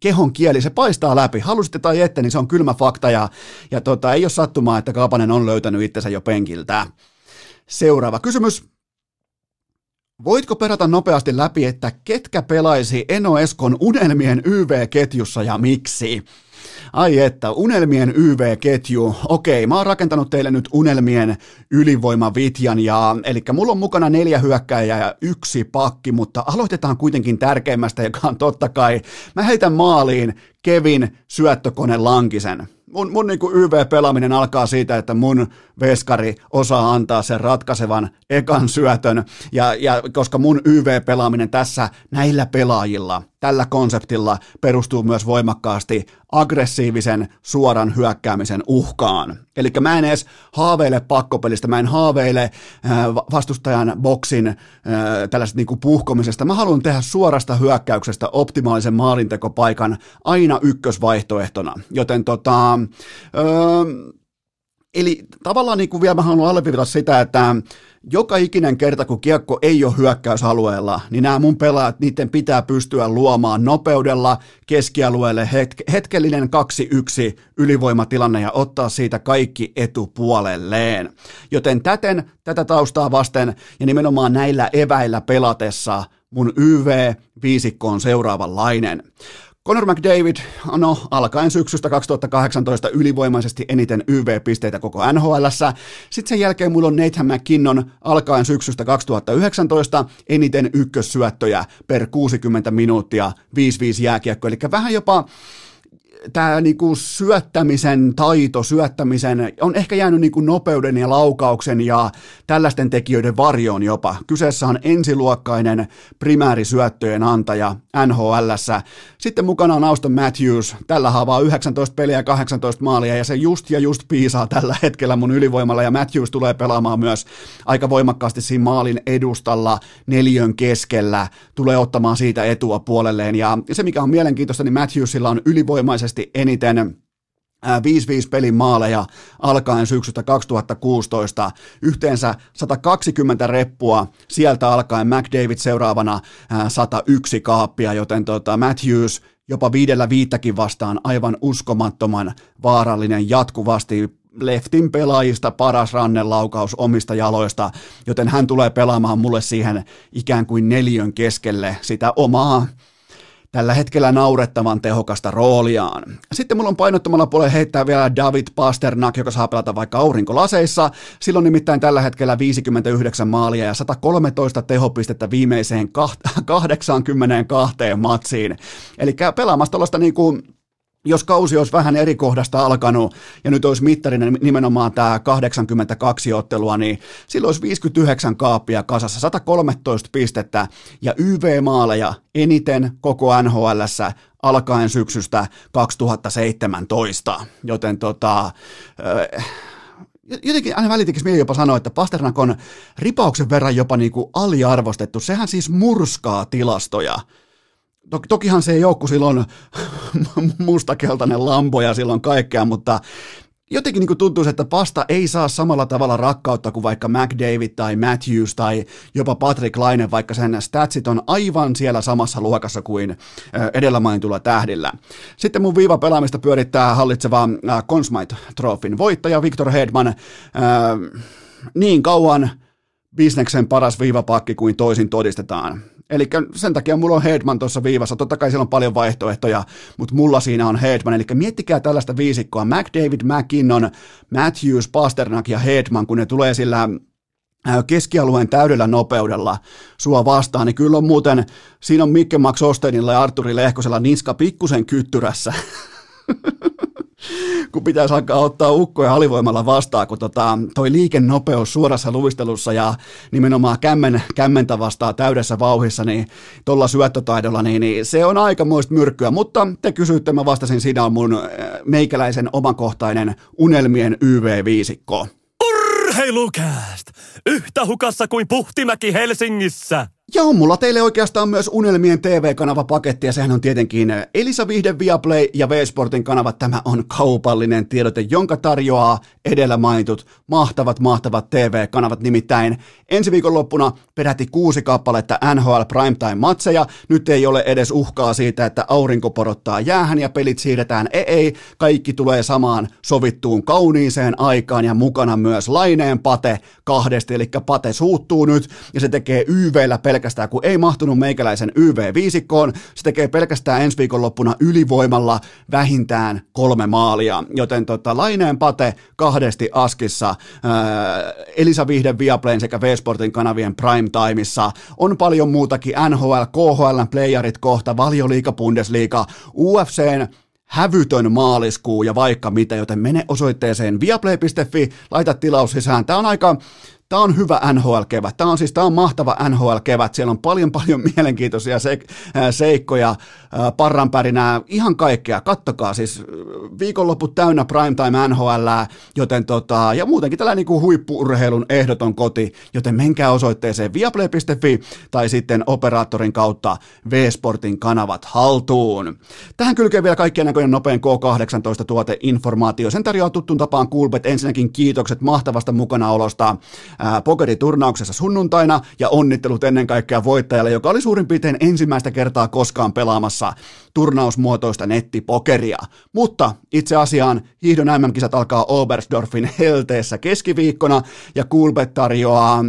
kehon kieli, se paistaa läpi. Halusitte tai ette, niin se on kylmä fakta ja, ja tota, ei ole sattumaa, että Kaapanen on löytänyt itsensä jo penkiltä. Seuraava kysymys. Voitko perata nopeasti läpi, että ketkä pelaisi Eno Eskon unelmien YV-ketjussa ja miksi? Ai että, unelmien YV-ketju. Okei, mä oon rakentanut teille nyt unelmien ylivoimavitjan, ja, eli mulla on mukana neljä hyökkäjää ja yksi pakki, mutta aloitetaan kuitenkin tärkeimmästä, joka on totta kai, mä heitän maaliin Kevin syöttökone Lankisen. Mun, mun niin YV-pelaaminen alkaa siitä, että mun veskari osaa antaa sen ratkaisevan ekan syötön, ja, ja koska mun YV-pelaaminen tässä näillä pelaajilla tällä konseptilla perustuu myös voimakkaasti aggressiivisen suoran hyökkäämisen uhkaan. Eli mä en edes haaveile pakkopelistä, mä en haaveile äh, vastustajan boksin äh, tällaisesta niinku puhkomisesta. Mä haluan tehdä suorasta hyökkäyksestä optimaalisen maalintekopaikan aina ykkösvaihtoehtona. Joten tota, öö, eli tavallaan niin kuin vielä mä haluan alleviivata sitä, että joka ikinen kerta, kun kiekko ei ole hyökkäysalueella, niin nämä mun pelaajat, niiden pitää pystyä luomaan nopeudella keskialueelle hetke- hetkellinen 2-1 ylivoimatilanne ja ottaa siitä kaikki etupuolelleen. Joten täten tätä taustaa vasten ja nimenomaan näillä eväillä pelatessa mun YV-viisikko on seuraavanlainen. Conor McDavid, no alkaen syksystä 2018 ylivoimaisesti eniten YV-pisteitä koko nhl Sitten sen jälkeen mulla on Nathan McKinnon alkaen syksystä 2019 eniten ykkössyöttöjä per 60 minuuttia 5-5 jääkiekko. Eli vähän jopa tämä niinku syöttämisen taito, syöttämisen, on ehkä jäänyt niinku nopeuden ja laukauksen ja tällaisten tekijöiden varjoon jopa. Kyseessä on ensiluokkainen primäärisyöttöjen antaja nhl Sitten mukana on Auston Matthews, tällä haavaa 19 peliä ja 18 maalia ja se just ja just piisaa tällä hetkellä mun ylivoimalla ja Matthews tulee pelaamaan myös aika voimakkaasti siinä maalin edustalla neljön keskellä, tulee ottamaan siitä etua puolelleen ja se mikä on mielenkiintoista, niin Matthewsilla on ylivoimaisesti selkeästi eniten 5-5 pelin maaleja alkaen syksystä 2016, yhteensä 120 reppua, sieltä alkaen McDavid seuraavana 101 kaappia, joten tota Matthews jopa viidellä viittäkin vastaan aivan uskomattoman vaarallinen jatkuvasti leftin pelaajista paras rannelaukaus omista jaloista, joten hän tulee pelaamaan mulle siihen ikään kuin neljön keskelle sitä omaa tällä hetkellä naurettavan tehokasta rooliaan. Sitten mulla on painottomalla puolella heittää vielä David Pasternak, joka saa pelata vaikka aurinkolaseissa. Silloin nimittäin tällä hetkellä 59 maalia ja 113 tehopistettä viimeiseen 82 [laughs] matsiin. Eli pelaamassa tuollaista niin kuin jos kausi olisi vähän eri kohdasta alkanut ja nyt olisi mittarinen nimenomaan tämä 82 ottelua, niin silloin olisi 59 kaappia kasassa, 113 pistettä ja YV-maaleja eniten koko nhl alkaen syksystä 2017. Joten tota, jotenkin aina välitekisi mieli jopa sanoa, että Pasternak on ripauksen verran jopa niin kuin aliarvostettu. Sehän siis murskaa tilastoja tokihan se kun silloin [laughs] mustakeltainen lampo ja silloin kaikkea, mutta jotenkin niin tuntuu, että pasta ei saa samalla tavalla rakkautta kuin vaikka McDavid tai Matthews tai jopa Patrick Laine, vaikka sen statsit on aivan siellä samassa luokassa kuin edellä mainitulla tähdillä. Sitten mun viiva pelaamista pyörittää hallitseva Conn Smythe voittaja Victor Hedman niin kauan bisneksen paras viivapakki kuin toisin todistetaan. Eli sen takia mulla on Hedman tuossa viivassa. Totta kai siellä on paljon vaihtoehtoja, mutta mulla siinä on Hedman. Eli miettikää tällaista viisikkoa. McDavid, McKinnon, Matthews, Pasternak ja Hedman, kun ne tulee sillä keskialueen täydellä nopeudella sua vastaan, niin kyllä on muuten, siinä on Mikke Max Ostenilla ja Arturi Lehkosella niska pikkusen kyttyrässä. [laughs] kun pitäisi alkaa ottaa ukkoja alivoimalla vastaan, kun tota, toi liikennopeus suorassa luistelussa ja nimenomaan kämmen, kämmentä vastaa täydessä vauhissa, niin tuolla syöttötaidolla, niin, niin se on aikamoista myrkkyä. Mutta te kysyitte, mä vastasin, siinä on mun äh, meikäläisen omakohtainen unelmien YV-viisikko. Urheilukääst! Yhtä hukassa kuin Puhtimäki Helsingissä! Ja on mulla teille oikeastaan myös Unelmien TV-kanava-paketti, ja sehän on tietenkin Elisa Vihde Viaplay ja V-Sportin kanava. Tämä on kaupallinen tiedote, jonka tarjoaa edellä mainitut mahtavat, mahtavat TV-kanavat. Nimittäin ensi viikon loppuna peräti kuusi kappaletta NHL Primetime-matseja. Nyt ei ole edes uhkaa siitä, että aurinko porottaa jäähän ja pelit siirretään. Ei, ei, kaikki tulee samaan sovittuun kauniiseen aikaan ja mukana myös Laineen Pate kahdesti, eli Pate suuttuu nyt ja se tekee YVllä pelkästään pelkästään, kun ei mahtunut meikäläisen YV-viisikkoon, se tekee pelkästään ensi viikonloppuna ylivoimalla vähintään kolme maalia, joten tota, Laineen Pate kahdesti Askissa, ää, Elisa Vihden Viaplayn sekä V-Sportin kanavien prime timeissa, on paljon muutakin, NHL, KHL, playerit kohta, Valioliiga, Bundesliga, UFCn hävytön maaliskuu ja vaikka mitä, joten mene osoitteeseen viaplay.fi, laita tilaus sisään. Tämä on aika Tämä on hyvä NHL-kevät. Tämä on siis tämä on mahtava NHL-kevät. Siellä on paljon paljon mielenkiintoisia seik- seikkoja, parranpärinää, ihan kaikkea. Kattokaa siis viikonloput täynnä primetime NHL, joten tota, ja muutenkin tällainen niin huippuurheilun ehdoton koti, joten menkää osoitteeseen viaplay.fi tai sitten operaattorin kautta V-Sportin kanavat haltuun. Tähän kylkee vielä kaikkien näköinen nopein K18 tuoteinformaatio. Sen tarjoaa tuttuun tapaan Coolbet. Ensinnäkin kiitokset mahtavasta mukanaolosta pokeriturnauksessa sunnuntaina ja onnittelut ennen kaikkea voittajalle, joka oli suurin piirtein ensimmäistä kertaa koskaan pelaamassa turnausmuotoista nettipokeria. Mutta itse asiaan hiihdon MM-kisat alkaa Oberstdorfin helteessä keskiviikkona ja Coolbet tarjoaa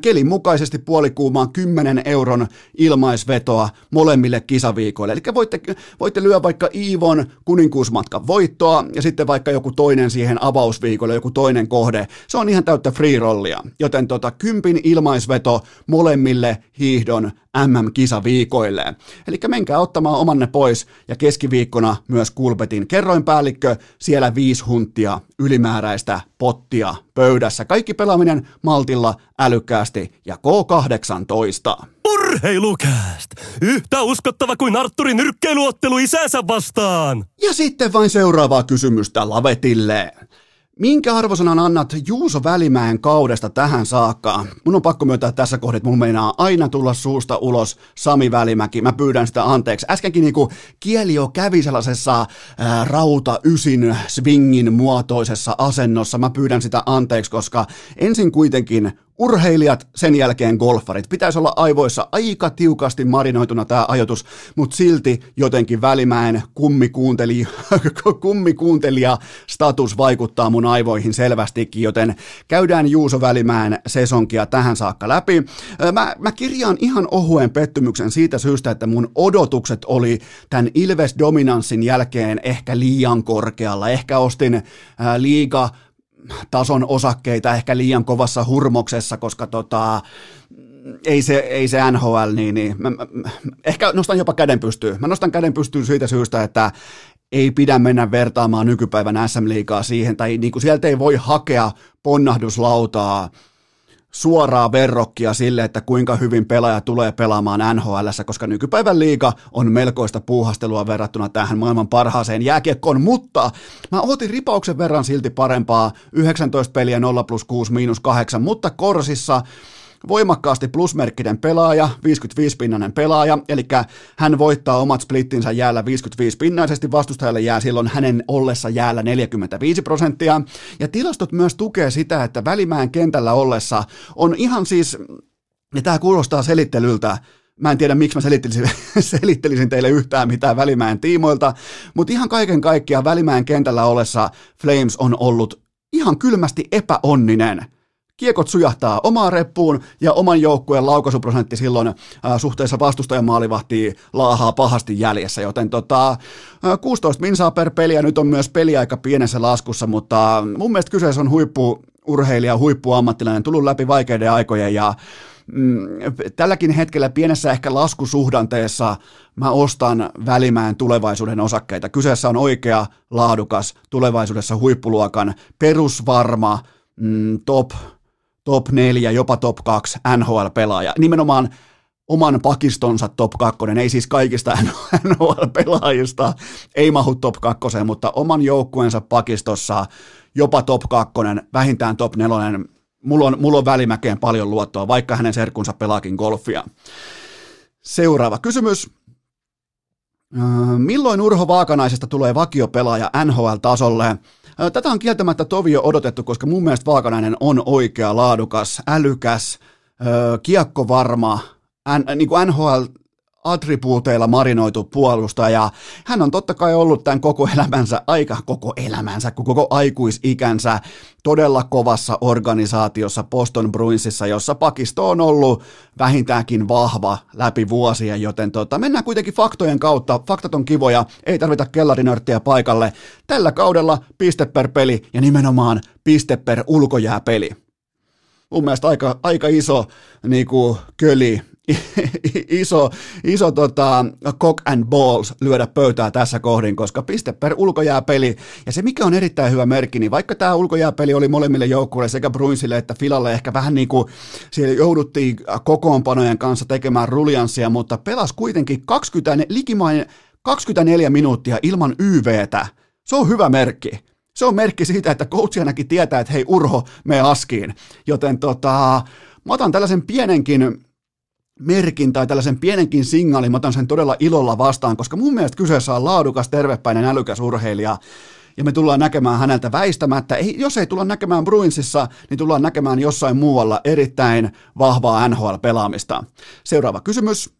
kelin mukaisesti puolikuumaan 10 euron ilmaisvetoa molemmille kisaviikoille. Eli voitte, voitte lyö vaikka Iivon kuninkuusmatkan voittoa ja sitten vaikka joku toinen siihen avausviikolle, joku toinen kohde. Se on ihan täyttä free rollia. Joten tota, kympin ilmaisveto molemmille hiihdon MM-kisaviikoille. Eli menkää ottamaan omanne pois ja keskiviikkona myös Kulpetin kerroinpäällikkö, siellä viisi huntia ylimääräistä pottia pöydässä. Kaikki pelaaminen maltilla, älykkäästi ja K18. Urheilukääst! Yhtä uskottava kuin Arturin nyrkkeiluottelu isänsä vastaan! Ja sitten vain seuraavaa kysymystä Lavetille. Minkä arvosanan annat Juuso Välimäen kaudesta tähän saakka? Mun on pakko myöntää tässä kohdassa, että mun meinaa aina tulla suusta ulos Sami Välimäki. Mä pyydän sitä anteeksi. Äskenkin niinku kieli jo kävi sellaisessa ää, rauta ysin swingin muotoisessa asennossa. Mä pyydän sitä anteeksi, koska ensin kuitenkin Urheilijat, sen jälkeen golfarit. Pitäisi olla aivoissa aika tiukasti marinoituna tämä ajatus, mutta silti jotenkin Välimäen [laughs] kummikuuntelija, status vaikuttaa mun aivoihin selvästikin, joten käydään Juuso Välimäen sesonkia tähän saakka läpi. Mä, mä kirjaan ihan ohuen pettymyksen siitä syystä, että mun odotukset oli tämän Ilves-dominanssin jälkeen ehkä liian korkealla. Ehkä ostin ää, liiga tason osakkeita ehkä liian kovassa hurmoksessa, koska tota, ei se, ei se NHL, niin, niin mä, mä, ehkä nostan jopa käden pystyyn. Mä nostan käden pystyyn siitä syystä, että ei pidä mennä vertaamaan nykypäivän SM-liigaa siihen, tai niin kuin sieltä ei voi hakea ponnahduslautaa suoraa verrokkia sille, että kuinka hyvin pelaaja tulee pelaamaan NHL, koska nykypäivän liiga on melkoista puuhastelua verrattuna tähän maailman parhaaseen jääkiekkoon, mutta mä otin ripauksen verran silti parempaa. 19 peliä 0 plus 6 miinus 8, mutta Korsissa voimakkaasti plusmerkkinen pelaaja, 55-pinnainen pelaaja, eli hän voittaa omat splittinsä jäällä 55-pinnaisesti, vastustajalle jää silloin hänen ollessa jäällä 45 prosenttia, ja tilastot myös tukee sitä, että Välimäen kentällä ollessa on ihan siis, ja tämä kuulostaa selittelyltä, Mä en tiedä, miksi mä selittelisin, [laughs] selittelisin teille yhtään mitään Välimäen tiimoilta, mutta ihan kaiken kaikkiaan Välimäen kentällä ollessa Flames on ollut ihan kylmästi epäonninen – kiekot sujahtaa omaan reppuun ja oman joukkueen laukaisuprosentti silloin äh, suhteessa vastustajan maalivahtiin laahaa pahasti jäljessä, joten tota, äh, 16 minsaa per peli ja nyt on myös peliaika pienessä laskussa, mutta mun mielestä kyseessä on huippu urheilija, huippuammattilainen, tullut läpi vaikeiden aikojen ja mm, tälläkin hetkellä pienessä ehkä laskusuhdanteessa mä ostan Välimäen tulevaisuuden osakkeita. Kyseessä on oikea, laadukas, tulevaisuudessa huippuluokan, perusvarma, mm, top top 4, jopa top 2 NHL-pelaaja. Nimenomaan oman pakistonsa top 2, ei siis kaikista [laughs] NHL-pelaajista, ei mahu top 2, mutta oman joukkueensa pakistossa jopa top 2, vähintään top 4. Mulla on, mulla on välimäkeen paljon luottoa, vaikka hänen serkunsa pelaakin golfia. Seuraava kysymys. Milloin Urho Vaakanaisesta tulee vakiopelaaja NHL-tasolle? Tätä on kieltämättä tovi jo odotettu, koska mun mielestä Vaakanainen on oikea, laadukas, älykäs, kiekkovarma, niin kuin NHL attribuuteilla marinoitu puolustaja. Hän on totta kai ollut tämän koko elämänsä, aika koko elämänsä, koko aikuisikänsä todella kovassa organisaatiossa Boston Bruinsissa, jossa pakisto on ollut vähintäänkin vahva läpi vuosia, joten tota, mennään kuitenkin faktojen kautta. Faktat on kivoja, ei tarvita kellarinörttiä paikalle. Tällä kaudella piste per peli ja nimenomaan piste per ulkojääpeli. Mun mielestä aika, aika iso niin kuin, köli [laughs] iso, iso tota, cock and balls lyödä pöytää tässä kohdin, koska piste per ulkojääpeli. Ja se mikä on erittäin hyvä merkki, niin vaikka tämä ulkojääpeli oli molemmille joukkueille sekä Bruinsille että Filalle ehkä vähän niin kuin siellä jouduttiin kokoonpanojen kanssa tekemään rulianssia, mutta pelas kuitenkin 20, likimain 24 minuuttia ilman YVtä. Se on hyvä merkki. Se on merkki siitä, että coach ainakin tietää, että hei Urho, me askiin. Joten tota, mä otan tällaisen pienenkin merkin tai tällaisen pienenkin signaalin, mä otan sen todella ilolla vastaan, koska mun mielestä kyseessä on laadukas, tervepäinen, älykäs urheilija, ja me tullaan näkemään häneltä väistämättä, ei, jos ei tulla näkemään Bruinsissa, niin tullaan näkemään jossain muualla erittäin vahvaa NHL-pelaamista. Seuraava kysymys.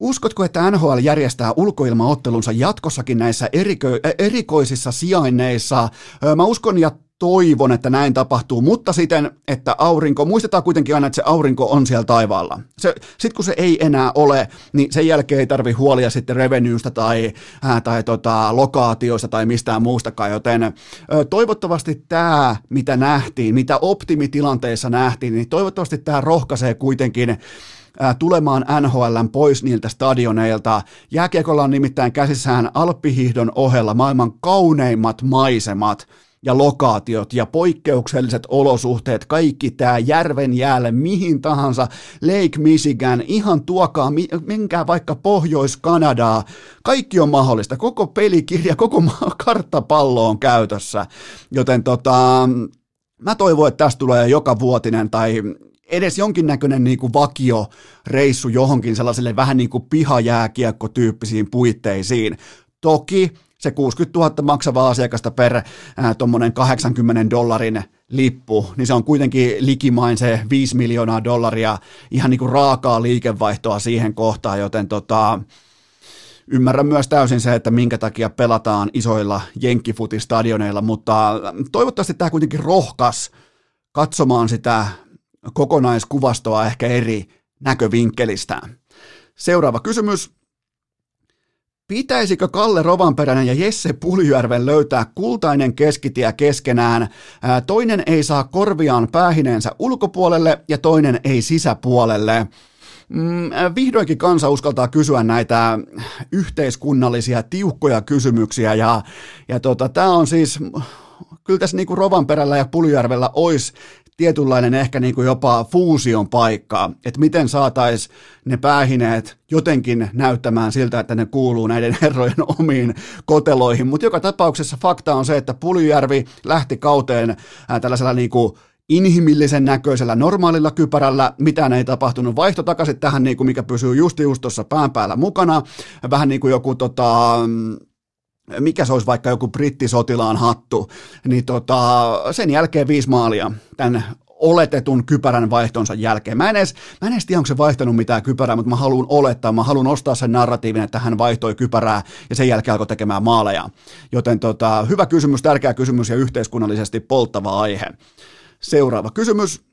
Uskotko, että NHL järjestää ulkoilmaottelunsa jatkossakin näissä eriko- erikoisissa sijainneissa? Mä uskon ja toivon, että näin tapahtuu, mutta siten, että aurinko, muistetaan kuitenkin aina, että se aurinko on siellä taivaalla. Sitten kun se ei enää ole, niin sen jälkeen ei tarvi huolia sitten revenuesta tai, ää, tai tota, lokaatioista tai mistään muustakaan, joten ö, toivottavasti tämä, mitä nähtiin, mitä optimitilanteessa nähtiin, niin toivottavasti tämä rohkaisee kuitenkin tulemaan NHLn pois niiltä stadioneilta. Jääkiekolla on nimittäin käsissään Alppihihdon ohella maailman kauneimmat maisemat – ja lokaatiot ja poikkeukselliset olosuhteet, kaikki tämä järven jäälle, mihin tahansa, Lake Michigan, ihan tuokaa, menkää vaikka Pohjois-Kanadaa, kaikki on mahdollista, koko pelikirja, koko karttapallo on käytössä, joten tota, mä toivon, että tästä tulee joka vuotinen tai edes jonkinnäköinen niin kuin vakio reissu johonkin sellaiselle vähän niin kuin pihajääkiekko-tyyppisiin puitteisiin. Toki se 60 000 maksavaa asiakasta per tuommoinen 80 dollarin lippu, niin se on kuitenkin likimain se 5 miljoonaa dollaria ihan niin kuin raakaa liikevaihtoa siihen kohtaan, joten tota, ymmärrän myös täysin se, että minkä takia pelataan isoilla jenkkifutistadioneilla, mutta toivottavasti tämä kuitenkin rohkas katsomaan sitä kokonaiskuvastoa ehkä eri näkövinkkelistä. Seuraava kysymys. Pitäisikö Kalle Rovanperäinen ja Jesse Puljärven löytää kultainen keskitie keskenään? Toinen ei saa korviaan päähineensä ulkopuolelle ja toinen ei sisäpuolelle. Mm, vihdoinkin kansa uskaltaa kysyä näitä yhteiskunnallisia tiukkoja kysymyksiä ja, ja tota, tämä on siis kyllä tässä niin kuin Rovanperällä ja Puljärvellä olisi tietynlainen ehkä niin kuin jopa fuusion paikka, että miten saataisiin ne päähineet jotenkin näyttämään siltä, että ne kuuluu näiden [laughs] herrojen omiin koteloihin, mutta joka tapauksessa fakta on se, että Puljärvi lähti kauteen tällaisella niin kuin inhimillisen näköisellä normaalilla kypärällä, mitään ei tapahtunut, vaihto takaisin tähän, niin kuin mikä pysyy just just tuossa pään päällä mukana, vähän niin kuin joku tota, mikä se olisi vaikka joku brittisotilaan hattu, niin tota, sen jälkeen viisi maalia tämän oletetun kypärän vaihtonsa jälkeen. Mä en, edes, mä en edes tiedä, onko se vaihtanut mitään kypärää, mutta mä haluan olettaa, mä haluan ostaa sen narratiivin, että hän vaihtoi kypärää ja sen jälkeen alkoi tekemään maaleja. Joten tota, hyvä kysymys, tärkeä kysymys ja yhteiskunnallisesti polttava aihe. Seuraava kysymys.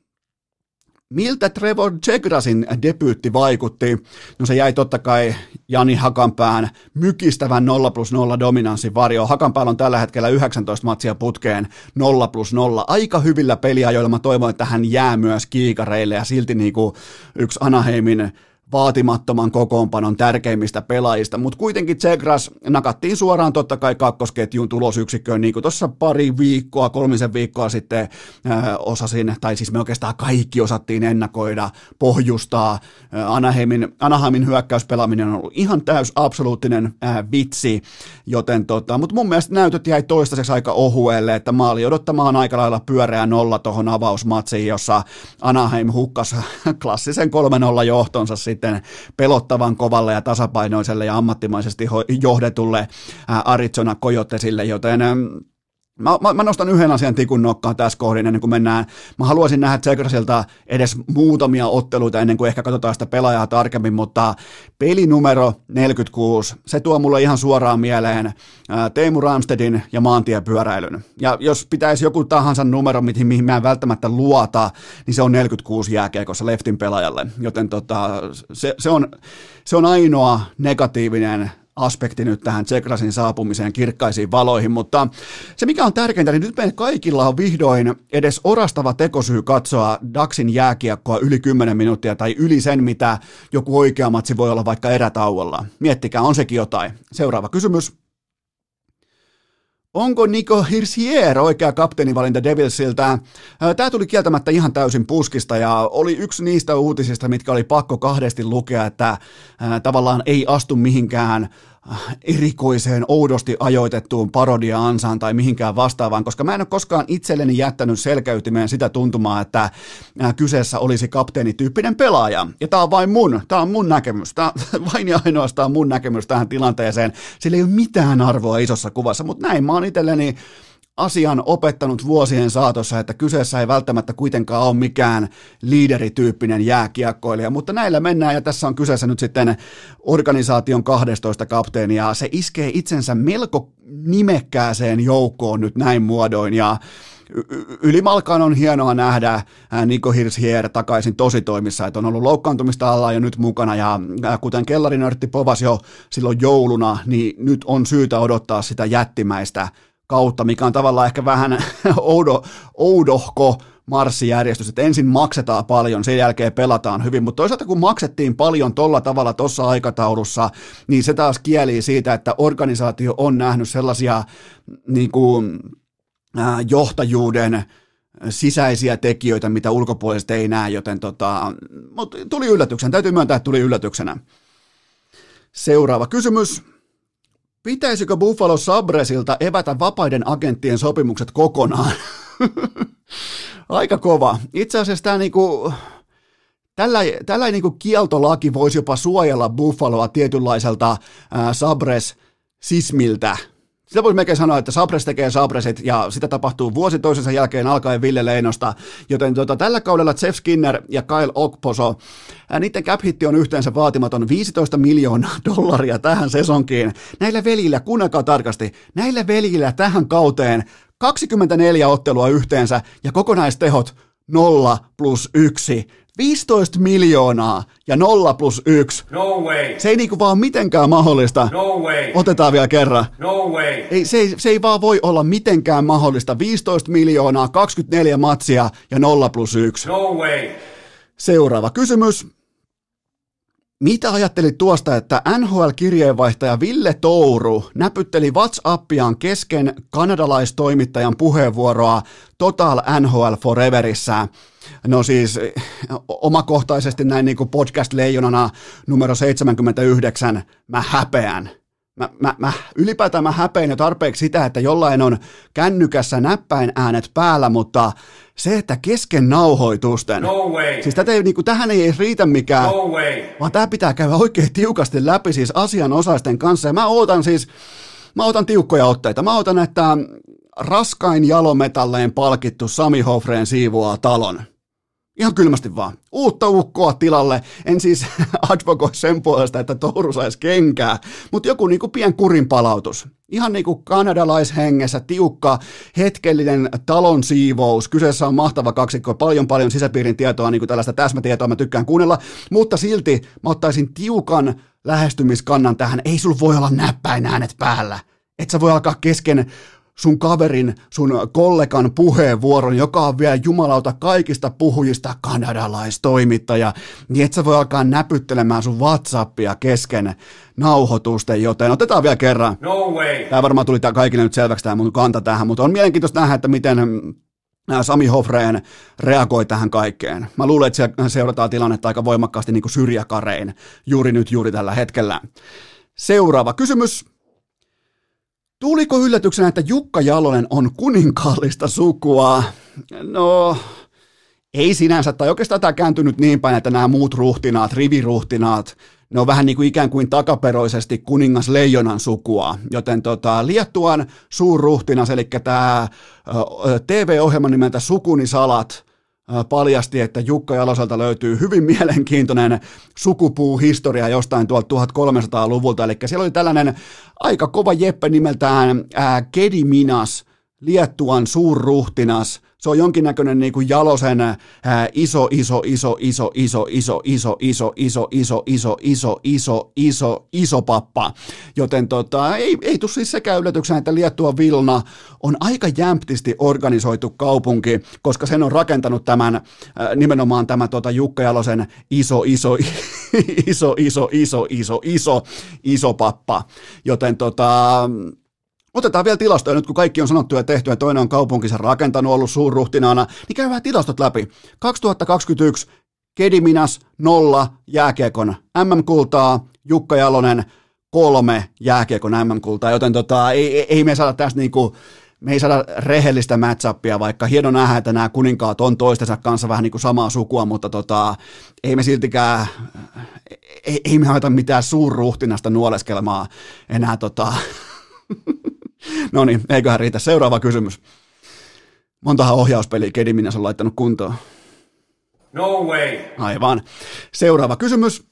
Miltä Trevor Jegrasin debyytti vaikutti? No se jäi totta kai Jani Hakanpään mykistävän 0 plus 0 dominanssin varjo. Hakanpäällä on tällä hetkellä 19 matsia putkeen 0 plus 0. Aika hyvillä peliajoilla mä toivon, että hän jää myös kiikareille ja silti niin kuin yksi Anaheimin vaatimattoman kokoonpanon tärkeimmistä pelaajista, mutta kuitenkin Tsegras nakattiin suoraan totta kai kakkosketjun tulosyksikköön, niin kuin tuossa pari viikkoa, kolmisen viikkoa sitten äh, osasin, tai siis me oikeastaan kaikki osattiin ennakoida, pohjustaa. Äh, Anaheimin, Anaheimin hyökkäyspelaaminen on ollut ihan täys absoluuttinen äh, vitsi, joten tota, mutta mun mielestä näytöt jäi toistaiseksi aika ohuelle, että maali odottamaan aika lailla pyöreä nolla tuohon avausmatsiin, jossa Anaheim hukkasi [laughs] klassisen 3-0 johtonsa sitten sitten pelottavan kovalle ja tasapainoiselle ja ammattimaisesti johdetulle Arizona Coyotesille, joten Mä, mä, mä nostan yhden asian tikun nokkaan tässä kohdin ennen kuin mennään. Mä haluaisin nähdä Tsekrasilta edes muutamia otteluita ennen kuin ehkä katsotaan sitä pelaajaa tarkemmin, mutta pelinumero 46, se tuo mulle ihan suoraan mieleen ää, Teemu Ramstedin ja maantiepyöräilyn. Ja jos pitäisi joku tahansa numero, mihin, mihin mä en välttämättä luota, niin se on 46 jääkiekossa leftin pelaajalle. Joten tota, se, se, on, se on ainoa negatiivinen aspekti nyt tähän Tsekrasin saapumiseen kirkkaisiin valoihin, mutta se mikä on tärkeintä, niin nyt meillä kaikilla on vihdoin edes orastava tekosyy katsoa Daxin jääkiekkoa yli 10 minuuttia tai yli sen, mitä joku oikea matsi voi olla vaikka erätauolla. Miettikää, on sekin jotain. Seuraava kysymys. Onko Nico Hirsier oikea kapteenivalinta Devilsiltä? Tämä tuli kieltämättä ihan täysin puskista ja oli yksi niistä uutisista, mitkä oli pakko kahdesti lukea, että tavallaan ei astu mihinkään erikoiseen, oudosti ajoitettuun parodia-ansaan tai mihinkään vastaavaan, koska mä en ole koskaan itselleni jättänyt selkäytimeen sitä tuntumaa, että kyseessä olisi kapteenityyppinen pelaaja. Ja tämä on vain mun, tämä on mun näkemys, tämä on [laughs] vain ja ainoastaan mun näkemys tähän tilanteeseen. Sillä ei ole mitään arvoa isossa kuvassa, mutta näin mä oon itselleni asian opettanut vuosien saatossa, että kyseessä ei välttämättä kuitenkaan ole mikään liiderityyppinen jääkiekkoilija, mutta näillä mennään ja tässä on kyseessä nyt sitten organisaation 12 kapteenia. Se iskee itsensä melko nimekkääseen joukkoon nyt näin muodoin ja ylimalkaan on hienoa nähdä Niko Hirshier takaisin tositoimissa, että on ollut loukkaantumista alla jo nyt mukana ja kuten kellarinörtti povas jo silloin jouluna, niin nyt on syytä odottaa sitä jättimäistä kautta, mikä on tavallaan ehkä vähän [laughs] oudo, oudohko marssijärjestys, että ensin maksetaan paljon, sen jälkeen pelataan hyvin, mutta toisaalta kun maksettiin paljon tolla tavalla tuossa aikataulussa, niin se taas kieli siitä, että organisaatio on nähnyt sellaisia niin kuin, johtajuuden sisäisiä tekijöitä, mitä ulkopuolisesti ei näe, joten tota, mutta tuli yllätyksen, täytyy myöntää, että tuli yllätyksenä. Seuraava kysymys. Pitäisikö Buffalo Sabresilta evätä vapaiden agenttien sopimukset kokonaan? [laughs] Aika kova. Itse asiassa tämä niinku, tällä, tällä niinku kieltolaki voisi jopa suojella Buffaloa tietynlaiselta ää, Sabres-sismiltä, sitä voisi melkein sanoa, että Sabres tekee Sabresit ja sitä tapahtuu vuosi toisensa jälkeen alkaen Ville Leinosta, joten tota, tällä kaudella Jeff Skinner ja Kyle Okposo, ää, niiden cap on yhteensä vaatimaton 15 miljoonaa [laughs] dollaria tähän sesonkiin. Näillä velillä, kuunnelkaa tarkasti, näillä velillä tähän kauteen 24 ottelua yhteensä ja kokonaistehot 0 plus 1. 15 miljoonaa ja 0 plus 1. No way. Se ei niinku vaan mitenkään mahdollista. No way. Otetaan vielä kerran. No way. Ei, se, ei, se ei vaan voi olla mitenkään mahdollista. 15 miljoonaa, 24 matsia ja 0 plus 1. No way. Seuraava kysymys. Mitä ajattelit tuosta, että NHL-kirjeenvaihtaja Ville Touru näpytteli WhatsAppiaan kesken kanadalaistoimittajan puheenvuoroa Total NHL Foreverissä? No siis omakohtaisesti näin niin kuin podcast-leijonana numero 79 mä häpeän. Mä, mä, mä, ylipäätään mä häpeän jo tarpeeksi sitä, että jollain on kännykässä näppäin äänet päällä, mutta se, että kesken nauhoitusten, No way. siis tätä ei, niin kuin, tähän ei edes riitä mikään, No way. vaan tämä pitää käydä oikein tiukasti läpi siis asianosaisten kanssa. Ja mä ootan siis, mä otan tiukkoja otteita. Mä otan, että raskain jalometalleen palkittu Sami Hofreen siivoaa talon. Ihan kylmästi vaan. Uutta ukkoa tilalle. En siis [laughs] advokoi sen puolesta, että Touru saisi kenkää, mutta joku niinku pien kurin palautus. Ihan niinku kanadalaishengessä, tiukka, hetkellinen talon siivous. Kyseessä on mahtava kaksikko, paljon paljon sisäpiirin tietoa, niinku tällaista täsmätietoa mä tykkään kuunnella, mutta silti mä ottaisin tiukan lähestymiskannan tähän. Ei sul voi olla näppäin äänet päällä. Et sä voi alkaa kesken sun kaverin, sun kollegan puheenvuoron, joka on vielä jumalauta kaikista puhujista kanadalaistoimittaja, niin et sä voi alkaa näpyttelemään sun Whatsappia kesken nauhoitusten, joten otetaan vielä kerran. No way. Tämä varmaan tuli tää kaikille nyt selväksi tämä mun kanta tähän, mutta on mielenkiintoista nähdä, että miten Sami Hofreen reagoi tähän kaikkeen. Mä luulen, että siellä seurataan tilannetta aika voimakkaasti niin kuin syrjäkarein juuri nyt, juuri tällä hetkellä. Seuraava kysymys. Tuliko yllätyksenä, että Jukka Jalonen on kuninkaallista sukua? No, ei sinänsä, tai oikeastaan tämä kääntynyt niin päin, että nämä muut ruhtinaat, riviruhtinaat, ne on vähän niin kuin ikään kuin takaperoisesti kuningas Leijonan sukua, joten tota, Liettuan suurruhtinas, eli tämä TV-ohjelman nimeltä Sukuni Salat, paljasti, että Jukka Jaloselta löytyy hyvin mielenkiintoinen sukupuuhistoria jostain tuolta 1300-luvulta, eli siellä oli tällainen aika kova jeppe nimeltään ää, Kedi Minas, Liettuan suurruhtinas, Se on jonkinnäköinen niin kuin Jalosen iso, iso, iso, iso, iso, iso, iso, iso, iso, iso, iso, iso, iso, iso, iso pappa. Joten tota, ei, ei tule siis sekä yllätyksenä, että Liettua Vilna on aika jämptisti organisoitu kaupunki, koska sen on rakentanut tämän nimenomaan tämä tota, Jukka Jalosen iso, iso, iso, iso, iso, iso, iso, iso pappa. Joten tota, Otetaan vielä tilastoja nyt, kun kaikki on sanottu ja tehty, ja toinen on kaupunkinsa rakentanut, ollut suurruhtinaana, niin käydään tilastot läpi. 2021 Kediminas nolla jääkiekon MM-kultaa, Jukka Jalonen kolme jääkiekon MM-kultaa, joten tota, ei, ei, me saada tästä niinku, me ei saada rehellistä matchappia, vaikka hieno nähdä, että nämä kuninkaat on toistensa kanssa vähän niin kuin samaa sukua, mutta tota, ei me siltikään, ei, ei me haeta mitään suurruhtinasta nuoleskelmaa enää tota, [laughs] No niin, eiköhän riitä. Seuraava kysymys. Montahan ohjauspeliä Kediminas on laittanut kuntoon? No way. Aivan. Seuraava kysymys.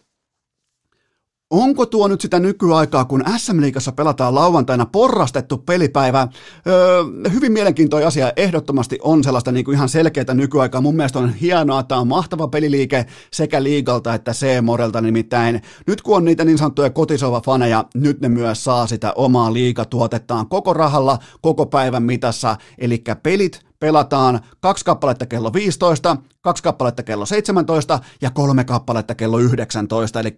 Onko tuo nyt sitä nykyaikaa, kun SM-liigassa pelataan lauantaina porrastettu pelipäivä? Öö, hyvin mielenkiintoinen asia. Ehdottomasti on sellaista niin kuin ihan selkeää nykyaikaa. Mun mielestä on hienoa, että on mahtava peliliike sekä liigalta että C-morelta nimittäin. Nyt kun on niitä niin sanottuja kotisova-faneja, nyt ne myös saa sitä omaa liigatuotettaan koko rahalla, koko päivän mitassa. Eli pelit pelataan kaksi kappaletta kello 15, kaksi kappaletta kello 17 ja kolme kappaletta kello 19. Eli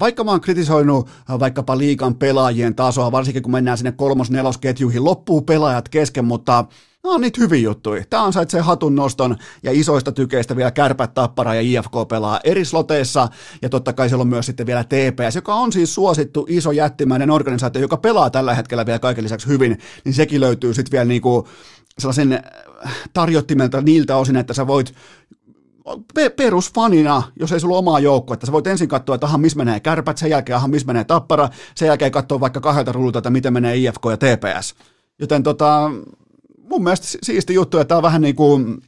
vaikka mä oon kritisoinut vaikkapa liikan pelaajien tasoa, varsinkin kun mennään sinne kolmos-nelosketjuihin, loppuu pelaajat kesken, mutta No on niitä hyviä juttuja. Tämä se hatun noston ja isoista tykeistä vielä kärpät, tappara ja IFK pelaa eri sloteissa. Ja totta kai siellä on myös sitten vielä TPS, joka on siis suosittu iso jättimäinen organisaatio, joka pelaa tällä hetkellä vielä kaiken lisäksi hyvin. Niin sekin löytyy sitten vielä niinku sellaisen äh, tarjottimelta niiltä osin, että sä voit perusfanina, jos ei sulla omaa joukkoa, että sä voit ensin katsoa, että aha, missä menee kärpät, sen jälkeen aha, missä menee tappara, sen jälkeen katsoa vaikka kahdelta ruudulta, että miten menee IFK ja TPS. Joten tota, mun mielestä siisti juttu, että tämä on vähän niin kuin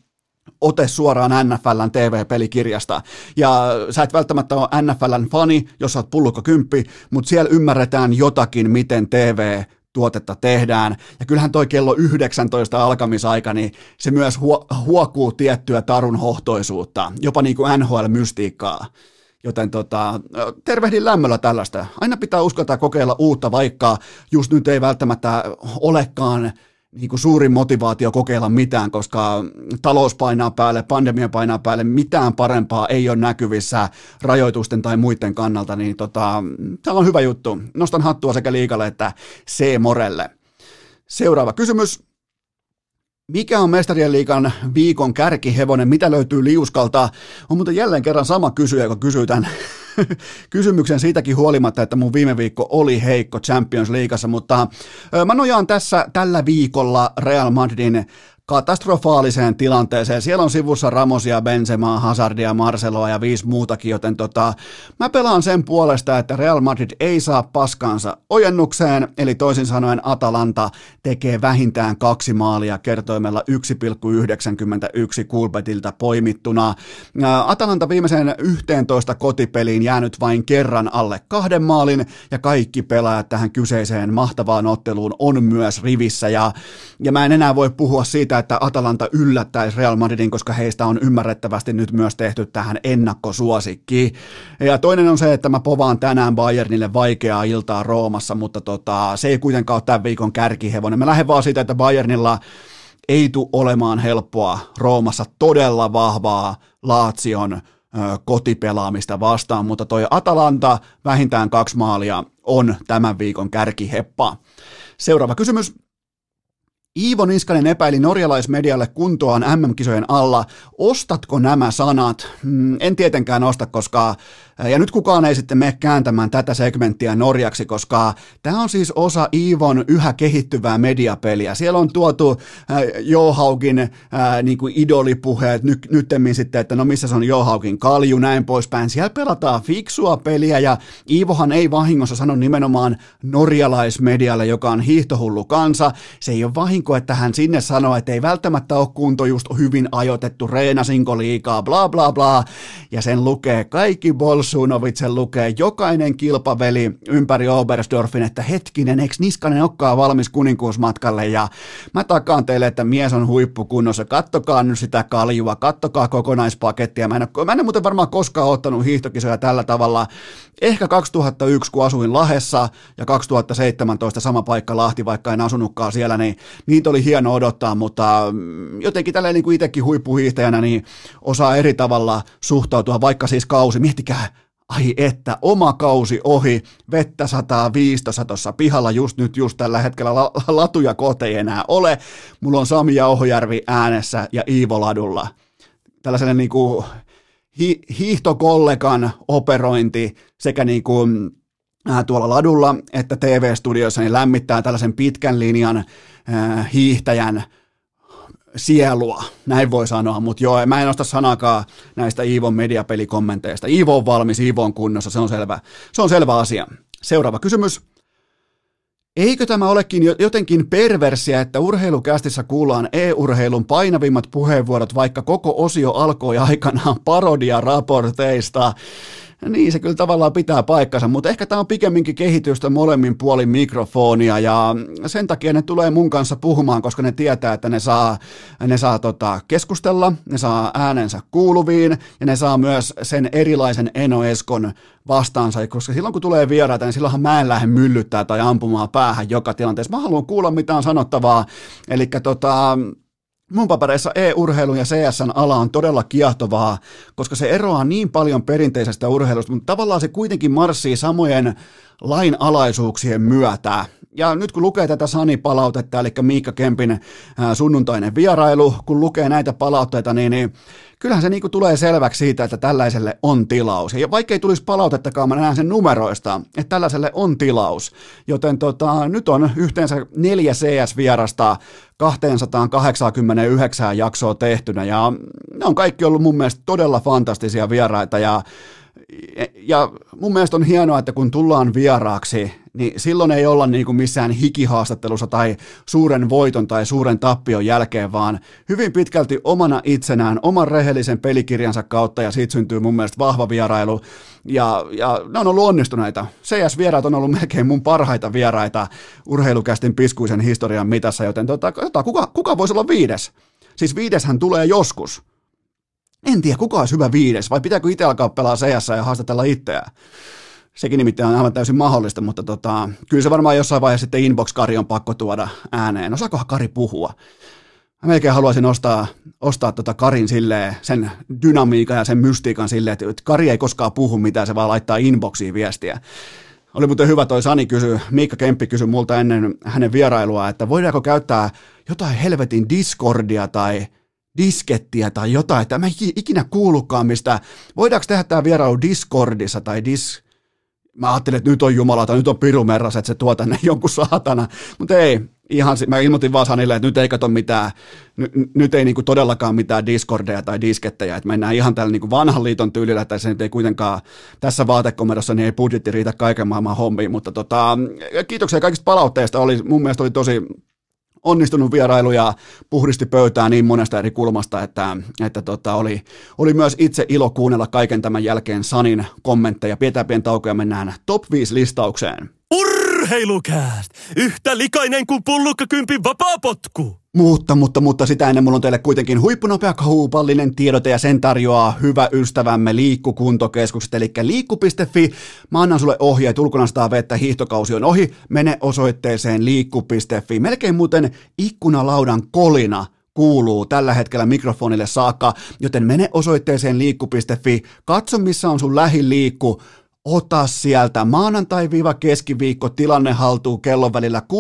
ote suoraan NFLn TV-pelikirjasta. Ja sä et välttämättä ole NFLn fani, jos sä oot pullukka kymppi, mutta siellä ymmärretään jotakin, miten TV tuotetta tehdään. Ja kyllähän toi kello 19 alkamisaika, niin se myös huokuu tiettyä tarun hohtoisuutta, jopa niin kuin NHL-mystiikkaa. Joten tota, tervehdin lämmöllä tällaista. Aina pitää uskaltaa kokeilla uutta, vaikka just nyt ei välttämättä olekaan niin kuin suurin motivaatio kokeilla mitään, koska talous painaa päälle, pandemia painaa päälle, mitään parempaa ei ole näkyvissä rajoitusten tai muiden kannalta, niin tota, tämä on hyvä juttu. Nostan hattua sekä liikalle että C-morelle. Seuraava kysymys. Mikä on Mestarien liikan viikon kärkihevonen? Mitä löytyy liuskalta? On muuten jälleen kerran sama kysyjä, joka kysyy tämän [laughs] kysymyksen siitäkin huolimatta, että mun viime viikko oli heikko Champions Leagueassa, mutta mä nojaan tässä tällä viikolla Real Madridin katastrofaaliseen tilanteeseen. Siellä on sivussa Ramosia, Benzemaa, Hazardia, Marceloa ja viisi muutakin, joten tota, mä pelaan sen puolesta, että Real Madrid ei saa paskansa ojennukseen, eli toisin sanoen Atalanta tekee vähintään kaksi maalia kertoimella 1,91 Kulpetilta poimittuna. Atalanta viimeiseen 11 kotipeliin jäänyt vain kerran alle kahden maalin, ja kaikki pelaajat tähän kyseiseen mahtavaan otteluun on myös rivissä, ja, ja mä en enää voi puhua siitä, että Atalanta yllättäisi Real Madridin, koska heistä on ymmärrettävästi nyt myös tehty tähän ennakkosuosikki. Ja toinen on se, että mä povaan tänään Bayernille vaikeaa iltaa Roomassa, mutta tota, se ei kuitenkaan ole tämän viikon kärkihevonen. Mä lähden vaan siitä, että Bayernilla ei tule olemaan helppoa Roomassa todella vahvaa Laatsion kotipelaamista vastaan, mutta toi Atalanta vähintään kaksi maalia on tämän viikon kärkiheppa. Seuraava kysymys. Iivo Niskanen epäili norjalaismedialle kuntoaan MM-kisojen alla. Ostatko nämä sanat? Mm, en tietenkään osta, koska ja nyt kukaan ei sitten mene kääntämään tätä segmenttiä Norjaksi, koska tämä on siis osa Iivon yhä kehittyvää mediapeliä. Siellä on tuotu äh, Johaukin äh, niin kuin idolipuheet, nyt, nyttemmin sitten, että no missä se on Johaukin kalju, näin poispäin. Siellä pelataan fiksua peliä ja Iivohan ei vahingossa sano nimenomaan norjalaismedialle, joka on hiihtohullu kansa. Se ei ole vahingossa vahinko, että hän sinne sanoi, että ei välttämättä ole kunto just hyvin ajoitettu, reenasinko liikaa, bla bla bla, ja sen lukee kaikki Bolsunovit, sen lukee jokainen kilpaveli ympäri Oberstdorfin, että hetkinen, eikö Niskanen olekaan valmis kuninkuusmatkalle, ja mä takaan teille, että mies on huippukunnossa, kattokaa nyt sitä kaljua, kattokaa kokonaispakettia, mä en, ole, mä en muuten varmaan koskaan ottanut hiihtokisoja tällä tavalla, ehkä 2001, kun asuin Lahessa, ja 2017 sama paikka Lahti, vaikka en asunutkaan siellä, niin niitä oli hieno odottaa, mutta mm, jotenkin tälleen niin kuin itsekin huippuhiihtäjänä, niin osaa eri tavalla suhtautua, vaikka siis kausi, miettikää, ai että, oma kausi ohi, vettä sataa viistossa tuossa pihalla just nyt, just tällä hetkellä la, latuja kohta ei enää ole, mulla on Sami Jauhojärvi äänessä ja Iivo Ladulla. Tällaisen niin kuin hi, hiihtokollegan operointi sekä niin kuin tuolla ladulla että TV-studiossa niin lämmittää tällaisen pitkän linjan äh, hiihtäjän sielua, näin voi sanoa, mutta joo, mä en osta sanakaan näistä Iivon mediapelikommenteista. Iivo on valmis, Iivo on kunnossa, se on selvä, se on selvä asia. Seuraava kysymys. Eikö tämä olekin jotenkin perversiä, että urheilukästissä kuullaan e-urheilun painavimmat puheenvuorot, vaikka koko osio alkoi aikanaan parodia-raporteista? Niin, se kyllä tavallaan pitää paikkansa, mutta ehkä tämä on pikemminkin kehitystä molemmin puolin mikrofonia ja sen takia ne tulee mun kanssa puhumaan, koska ne tietää, että ne saa, ne saa tota, keskustella, ne saa äänensä kuuluviin ja ne saa myös sen erilaisen Eno Eskon vastaansa, koska silloin kun tulee vieraita, niin silloinhan mä en lähde myllyttää tai ampumaan päähän joka tilanteessa. Mä haluan kuulla, mitä on sanottavaa, eli tota, mun papereissa e-urheilun ja CSN ala on todella kiehtovaa, koska se eroaa niin paljon perinteisestä urheilusta, mutta tavallaan se kuitenkin marssii samojen lainalaisuuksien myötä. Ja nyt kun lukee tätä Sani-palautetta, eli Miikka Kempin sunnuntainen vierailu, kun lukee näitä palautteita, niin, niin kyllähän se niin kuin tulee selväksi siitä, että tällaiselle on tilaus. Ja vaikka ei tulisi palautettakaan, mä näen sen numeroista, että tällaiselle on tilaus. Joten tota, nyt on yhteensä neljä CS-vierasta 289 jaksoa tehtynä, ja ne on kaikki ollut mun mielestä todella fantastisia vieraita, ja ja mun mielestä on hienoa, että kun tullaan vieraaksi, niin silloin ei olla niin kuin missään hikihaastattelussa tai suuren voiton tai suuren tappion jälkeen, vaan hyvin pitkälti omana itsenään, oman rehellisen pelikirjansa kautta, ja siitä syntyy mun mielestä vahva vierailu, ja, ja ne on ollut onnistuneita. CS-vieraat on ollut melkein mun parhaita vieraita urheilukästin piskuisen historian mitassa, joten tota, kuka, kuka voisi olla viides? Siis viideshän tulee joskus. En tiedä, kuka olisi hyvä viides, vai pitääkö itse alkaa pelaa CS ja haastatella itseään. Sekin nimittäin on aivan täysin mahdollista, mutta tota, kyllä se varmaan jossain vaiheessa sitten Inbox-Kari on pakko tuoda ääneen. Osaakohan Kari puhua? Mä melkein haluaisin ostaa, ostaa tota Karin silleen, sen dynamiikan ja sen mystiikan silleen, että Kari ei koskaan puhu mitään, se vaan laittaa inboxiin viestiä. Oli muuten hyvä toi Sani kysy, Miikka Kemppi kysyi multa ennen hänen vierailua, että voidaanko käyttää jotain helvetin Discordia tai diskettiä tai jotain, että mä ikinä kuulukaan mistä, voidaanko tehdä tämä vierailu Discordissa tai dis... Mä ajattelin, että nyt on jumalata, nyt on pirumerras, että se tuo tänne [laughs] jonkun saatana, mutta ei, ihan, mä ilmoitin vaan Sanille, että nyt ei kato mitään, nyt, nyt ei niinku todellakaan mitään Discordeja tai diskettejä, että mennään ihan tällä niinku vanhan liiton tyylillä, että se nyt ei kuitenkaan tässä vaatekomerossa, niin ei budjetti riitä kaiken maailman hommiin, mutta tota, kiitoksia kaikista palautteista, oli, mun mielestä oli tosi onnistunut vierailu ja puhdisti pöytää niin monesta eri kulmasta, että, että tota, oli, oli myös itse ilo kuunnella kaiken tämän jälkeen Sanin kommentteja. Pidetään pieni tauko ja mennään top 5 listaukseen. Urheilukääst! Yhtä likainen kuin pullukkakympin vapaapotku! Mutta, mutta, mutta sitä ennen mulla on teille kuitenkin huippunopea kaupallinen tiedote ja sen tarjoaa hyvä ystävämme Liikkukuntokeskukset, eli liikku.fi. Mä annan sulle ohjeet ulkonastaa vettä, hiihtokausi on ohi, mene osoitteeseen liikku.fi. Melkein muuten ikkunalaudan kolina kuuluu tällä hetkellä mikrofonille saakka, joten mene osoitteeseen liikku.fi, katso missä on sun lähiliikku, ota sieltä maanantai-keskiviikko tilanne haltuu kellon välillä 16-19,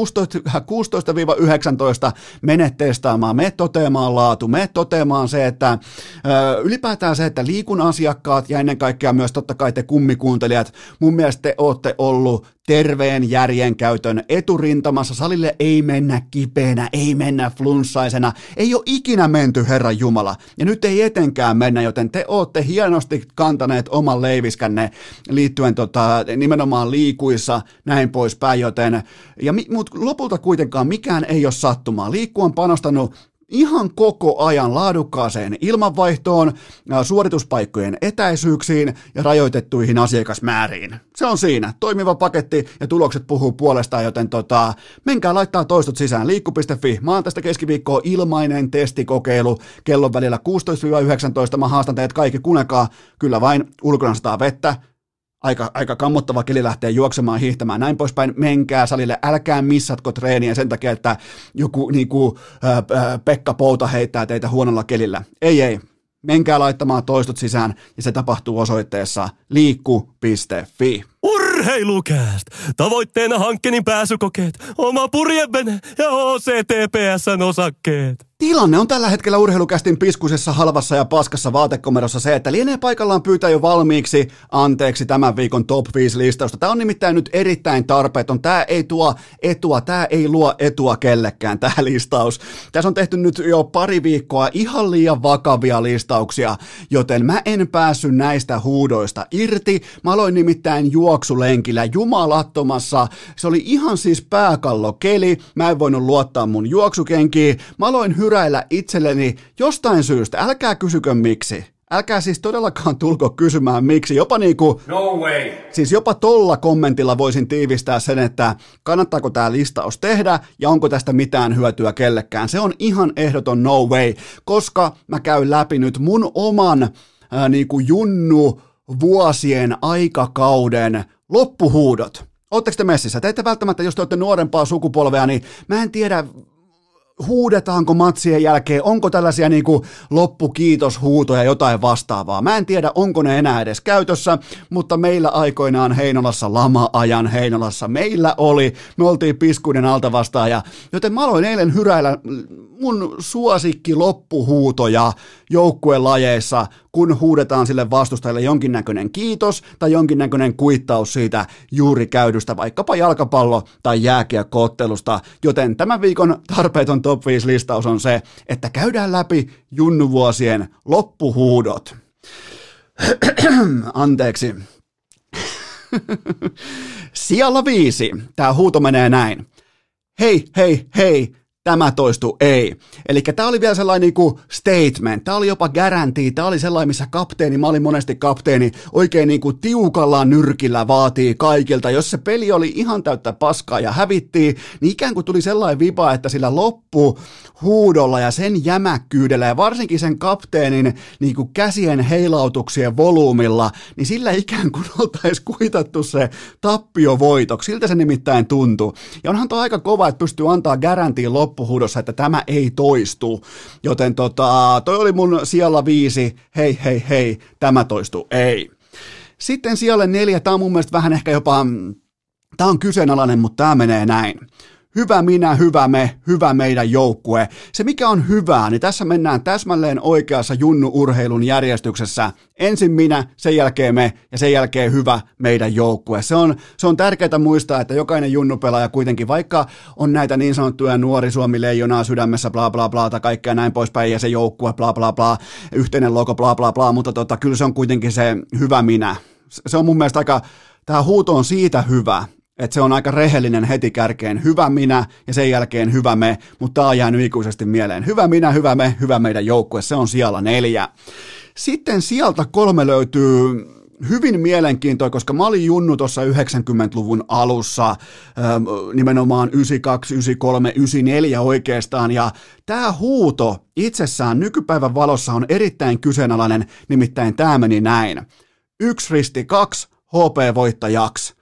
mene testaamaan, me toteamaan laatu, me toteamaan se, että ö, ylipäätään se, että liikun asiakkaat ja ennen kaikkea myös totta kai te kummikuuntelijat, mun mielestä te olette ollut terveen järjen käytön eturintamassa. Salille ei mennä kipeänä, ei mennä flunssaisena, ei ole ikinä menty, Herran Jumala. Ja nyt ei etenkään mennä, joten te ootte hienosti kantaneet oman leiviskänne liittyen tota, nimenomaan liikuissa, näin poispäin, joten, ja, mutta lopulta kuitenkaan mikään ei ole sattumaa. Liikku on panostanut ihan koko ajan laadukkaaseen ilmanvaihtoon, suorituspaikkojen etäisyyksiin ja rajoitettuihin asiakasmääriin. Se on siinä. Toimiva paketti ja tulokset puhuu puolestaan, joten tota, menkää laittaa toistot sisään. Liikku.fi. Mä oon tästä keskiviikkoa ilmainen testikokeilu. Kellon välillä 16-19. Mä haastan teidät kaikki kunekaa. Kyllä vain ulkona sataa vettä aika, aika kammottava keli lähtee juoksemaan, hiihtämään, näin poispäin, menkää salille, älkää missatko treeniä sen takia, että joku niin kuin, ää, Pekka Pouta heittää teitä huonolla kelillä. Ei, ei, menkää laittamaan toistot sisään ja se tapahtuu osoitteessa liikku.fi. Urheilukääst! Tavoitteena hankkeen pääsykokeet, oma purjevene ja OCTPSn osakkeet. Tilanne on tällä hetkellä urheilukästin piskusessa halvassa ja paskassa vaatekomerossa se, että lienee paikallaan pyytää jo valmiiksi anteeksi tämän viikon top 5 listausta. Tämä on nimittäin nyt erittäin tarpeeton. Tämä ei tuo etua, tämä ei luo etua kellekään, tämä listaus. Tässä on tehty nyt jo pari viikkoa ihan liian vakavia listauksia, joten mä en päässyt näistä huudoista irti. Mä aloin nimittäin juoksulenkillä jumalattomassa. Se oli ihan siis pääkallokeli. Mä en voinut luottaa mun juoksukenkiin. Mä aloin hyräillä itselleni jostain syystä, älkää kysykö miksi. Älkää siis todellakaan tulko kysymään miksi. Jopa niinku, No way. siis jopa tolla kommentilla voisin tiivistää sen, että kannattaako tämä listaus tehdä ja onko tästä mitään hyötyä kellekään. Se on ihan ehdoton no way, koska mä käyn läpi nyt mun oman ää, niinku junnu vuosien aikakauden loppuhuudot. Oletteko te messissä? Te ette välttämättä, jos te olette nuorempaa sukupolvea, niin mä en tiedä, huudetaanko matsien jälkeen, onko tällaisia niin kuin loppukiitoshuutoja jotain vastaavaa. Mä en tiedä, onko ne enää edes käytössä, mutta meillä aikoinaan Heinolassa, lama-ajan Heinolassa, meillä oli, me oltiin piskuinen alta vastaaja, joten mä aloin eilen hyräillä mun suosikki loppuhuutoja joukkuelajeissa, kun huudetaan sille vastustajalle jonkinnäköinen kiitos tai jonkinnäköinen kuittaus siitä juuri käydystä vaikkapa jalkapallo- tai jääkiekkoottelusta, joten tämän viikon tarpeeton top 5 listaus on se, että käydään läpi junnuvuosien loppuhuudot. [clears throat] Anteeksi. [laughs] Sijalla viisi. Tämä huuto menee näin. Hei, hei, hei, tämä toistu ei. Eli tämä oli vielä sellainen niinku statement, tämä oli jopa garanti, tämä oli sellainen, missä kapteeni, mä olin monesti kapteeni, oikein niinku tiukalla nyrkillä vaatii kaikilta. Jos se peli oli ihan täyttä paskaa ja hävittiin, niin ikään kuin tuli sellainen vipa, että sillä loppu huudolla ja sen jämäkkyydellä ja varsinkin sen kapteenin niinku käsien heilautuksien volyymilla, niin sillä ikään kuin [laughs] oltaisiin kuitattu se tappio voitoksi. Siltä se nimittäin tuntui. Ja onhan tuo aika kova, että pystyy antaa garantiin loppuhuudossa, että tämä ei toistu. Joten tota, toi oli mun siellä viisi, hei hei hei, tämä toistu, ei. Sitten siellä neljä, tämä on mun mielestä vähän ehkä jopa, tämä on kyseenalainen, mutta tämä menee näin. Hyvä minä, hyvä me, hyvä meidän joukkue. Se mikä on hyvää, niin tässä mennään täsmälleen oikeassa junnu-urheilun järjestyksessä. Ensin minä, sen jälkeen me ja sen jälkeen hyvä meidän joukkue. Se on, se on tärkeää muistaa, että jokainen junnupelaaja kuitenkin, vaikka on näitä niin sanottuja nuori Suomi leijonaa sydämessä, bla bla bla, tai kaikkea näin poispäin, ja se joukkue, bla bla bla, yhteinen logo, bla bla bla, mutta tota, kyllä se on kuitenkin se hyvä minä. Se on mun mielestä aika, tämä huuto on siitä hyvä, että se on aika rehellinen heti kärkeen hyvä minä ja sen jälkeen hyvä me, mutta tämä on jäänyt ikuisesti mieleen. Hyvä minä, hyvä me, hyvä meidän joukkue, se on siellä neljä. Sitten sieltä kolme löytyy hyvin mielenkiintoinen, koska mä olin junnu tuossa 90-luvun alussa, ähm, nimenomaan 92, 93, 94 oikeastaan, ja tämä huuto itsessään nykypäivän valossa on erittäin kyseenalainen, nimittäin tämä meni näin. Yksi risti kaksi, HP-voittajaksi.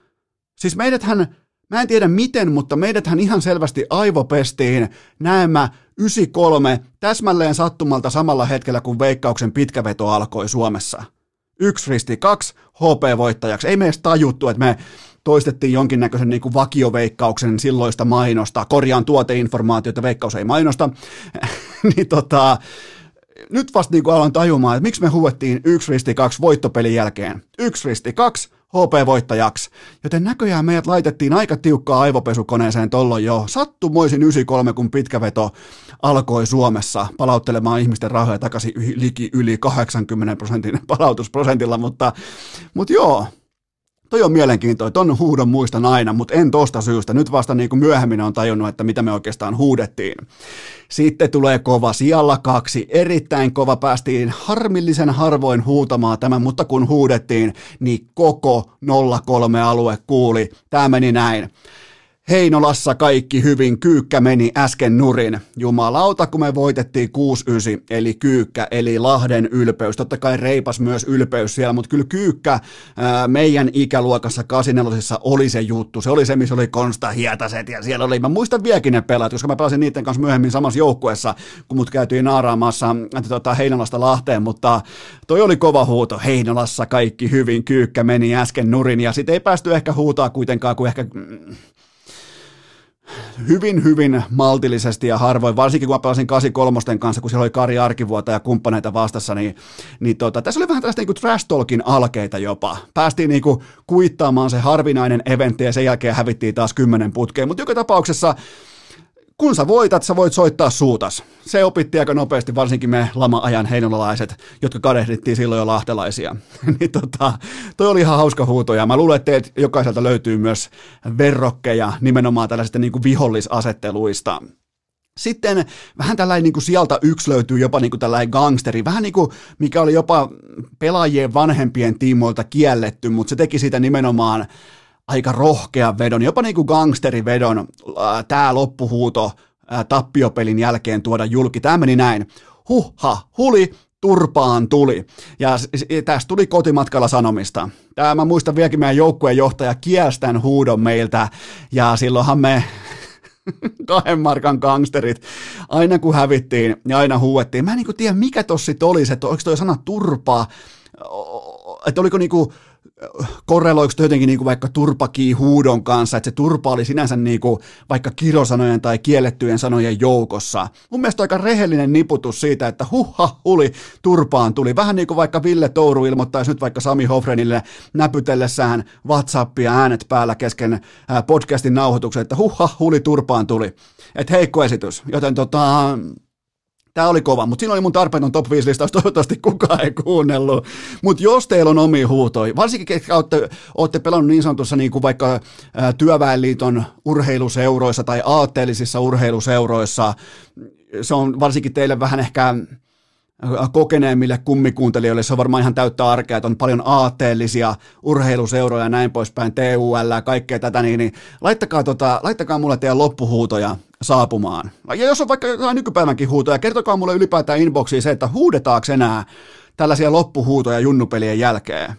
Siis meidäthän, mä en tiedä miten, mutta meidäthän ihan selvästi aivopestiin näemmä 93 täsmälleen sattumalta samalla hetkellä, kun Veikkauksen pitkäveto alkoi Suomessa. Yksi risti kaksi HP-voittajaksi. Ei meistä tajuttu, että me toistettiin jonkinnäköisen niin kuin vakioveikkauksen silloista mainosta, korjaan tuoteinformaatiota, veikkaus ei mainosta, [laughs] niin tota, nyt vasta niin kuin aloin tajumaan, että miksi me huuettiin yksi risti kaksi voittopelin jälkeen. Yksi risti kaksi, HP-voittajaksi. Joten näköjään meidät laitettiin aika tiukkaa aivopesukoneeseen tollon jo sattumoisin 93, kun pitkä veto alkoi Suomessa palauttelemaan ihmisten rahoja takaisin liki yli 80 prosentin palautusprosentilla, mutta, mutta joo, toi on mielenkiintoinen, ton huudon muistan aina, mutta en tosta syystä. Nyt vasta niin kuin myöhemmin on tajunnut, että mitä me oikeastaan huudettiin. Sitten tulee kova sijalla kaksi, erittäin kova, päästiin harmillisen harvoin huutamaan tämän, mutta kun huudettiin, niin koko 03 alue kuuli. Tämä meni näin. Heinolassa kaikki hyvin, Kyykkä meni äsken nurin. Jumalauta, kun me voitettiin 6-9, eli Kyykkä, eli Lahden ylpeys. Totta kai reipas myös ylpeys siellä, mutta kyllä Kyykkä ää, meidän ikäluokassa 84 oli se juttu. Se oli se, missä oli Konsta Hietaset ja siellä oli, mä muistan vieläkin ne pelaat, koska mä pelasin niiden kanssa myöhemmin samassa joukkueessa, kun mut käytiin naaraamassa tota, Heinolasta Lahteen, mutta toi oli kova huuto. Heinolassa kaikki hyvin, Kyykkä meni äsken nurin ja sitten ei päästy ehkä huutaa kuitenkaan, kuin ehkä mm, hyvin, hyvin maltillisesti ja harvoin, varsinkin kun mä pelasin 83 kanssa, kun siellä oli Kari Arkivuota ja kumppaneita vastassa, niin, niin tota, tässä oli vähän tällaista niin trash talkin alkeita jopa. Päästiin niin kuin kuittaamaan se harvinainen eventti ja sen jälkeen hävittiin taas kymmenen putkeen, mutta joka tapauksessa kun sä voitat, sä voit soittaa suutas. Se opitti aika nopeasti, varsinkin me lama-ajan heinolalaiset, jotka kadehdittiin silloin jo lahtelaisia. [laughs] niin tota, toi oli ihan hauska huuto, ja mä luulen, että teet jokaiselta löytyy myös verrokkeja nimenomaan tällaisista niin kuin vihollisasetteluista. Sitten vähän tällainen niin kuin sieltä yksi löytyy jopa niin kuin tällainen gangsteri, vähän niin kuin mikä oli jopa pelaajien vanhempien tiimoilta kielletty, mutta se teki siitä nimenomaan aika rohkea vedon, jopa niin kuin gangsterivedon, tämä loppuhuuto tappiopelin jälkeen tuoda julki. Tämä meni näin. Huhha, huli, turpaan tuli. Ja tästä tuli kotimatkalla sanomista. Tämä mä muistan vieläkin meidän joukkueen johtaja kielstän huudon meiltä, ja silloinhan me [laughs] kahden markan gangsterit, aina kun hävittiin ja aina huuettiin. Mä en niin tiedä, mikä tossa oli se, että oliko toi sana turpaa, että oliko niinku korreloiko jotenkin niin kuin vaikka turpakii huudon kanssa, että se turpa oli sinänsä niin kuin vaikka kirosanojen tai kiellettyjen sanojen joukossa. Mun mielestä aika rehellinen niputus siitä, että huha huli turpaan tuli. Vähän niin kuin vaikka Ville Touru ilmoittaisi nyt vaikka Sami Hofrenille näpytellessään WhatsAppia äänet päällä kesken podcastin nauhoituksen, että huha huli turpaan tuli. Että heikko esitys. Joten tota, Tämä oli kova, mutta siinä oli mun tarpeeton top 5 listaus, toivottavasti kukaan ei kuunnellut. Mutta jos teillä on omi huutoi, varsinkin ketkä olette, olette pelannut niin sanotussa niin kuin vaikka ää, työväenliiton urheiluseuroissa tai aatteellisissa urheiluseuroissa, se on varsinkin teille vähän ehkä kokeneemmille kummikuuntelijoille se on varmaan ihan täyttä arkea, että on paljon aatteellisia urheiluseuroja ja näin poispäin, TUL ja kaikkea tätä, niin, niin laittakaa, tota, laittakaa mulle teidän loppuhuutoja saapumaan. Ja jos on vaikka jotain nykypäivänkin huutoja, kertokaa mulle ylipäätään inboxiin se, että huudetaanko enää tällaisia loppuhuutoja junnupelien jälkeen.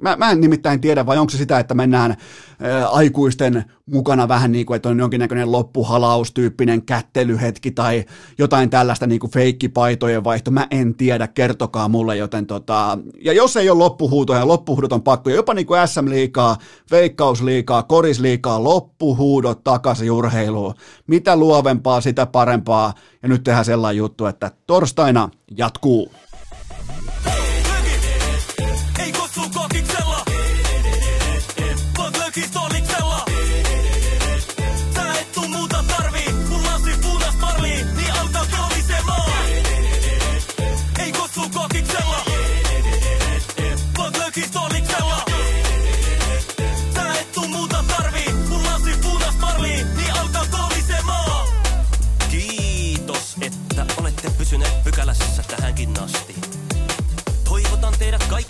Mä, mä en nimittäin tiedä, vai onko se sitä, että mennään ä, aikuisten mukana vähän niin kuin, että on jonkinnäköinen loppuhalaustyyppinen kättelyhetki tai jotain tällaista niin kuin feikkipaitojen vaihto. Mä en tiedä, kertokaa mulle, joten tota, ja jos ei ole loppuhuutoja, loppuhuudot on pakko, jopa niin kuin SM-liikaa, Veikkausliikaa, Korisliikaa, loppuhuudot takaisin urheiluun. Mitä luovempaa, sitä parempaa. Ja nyt tehdään sellainen juttu, että torstaina jatkuu.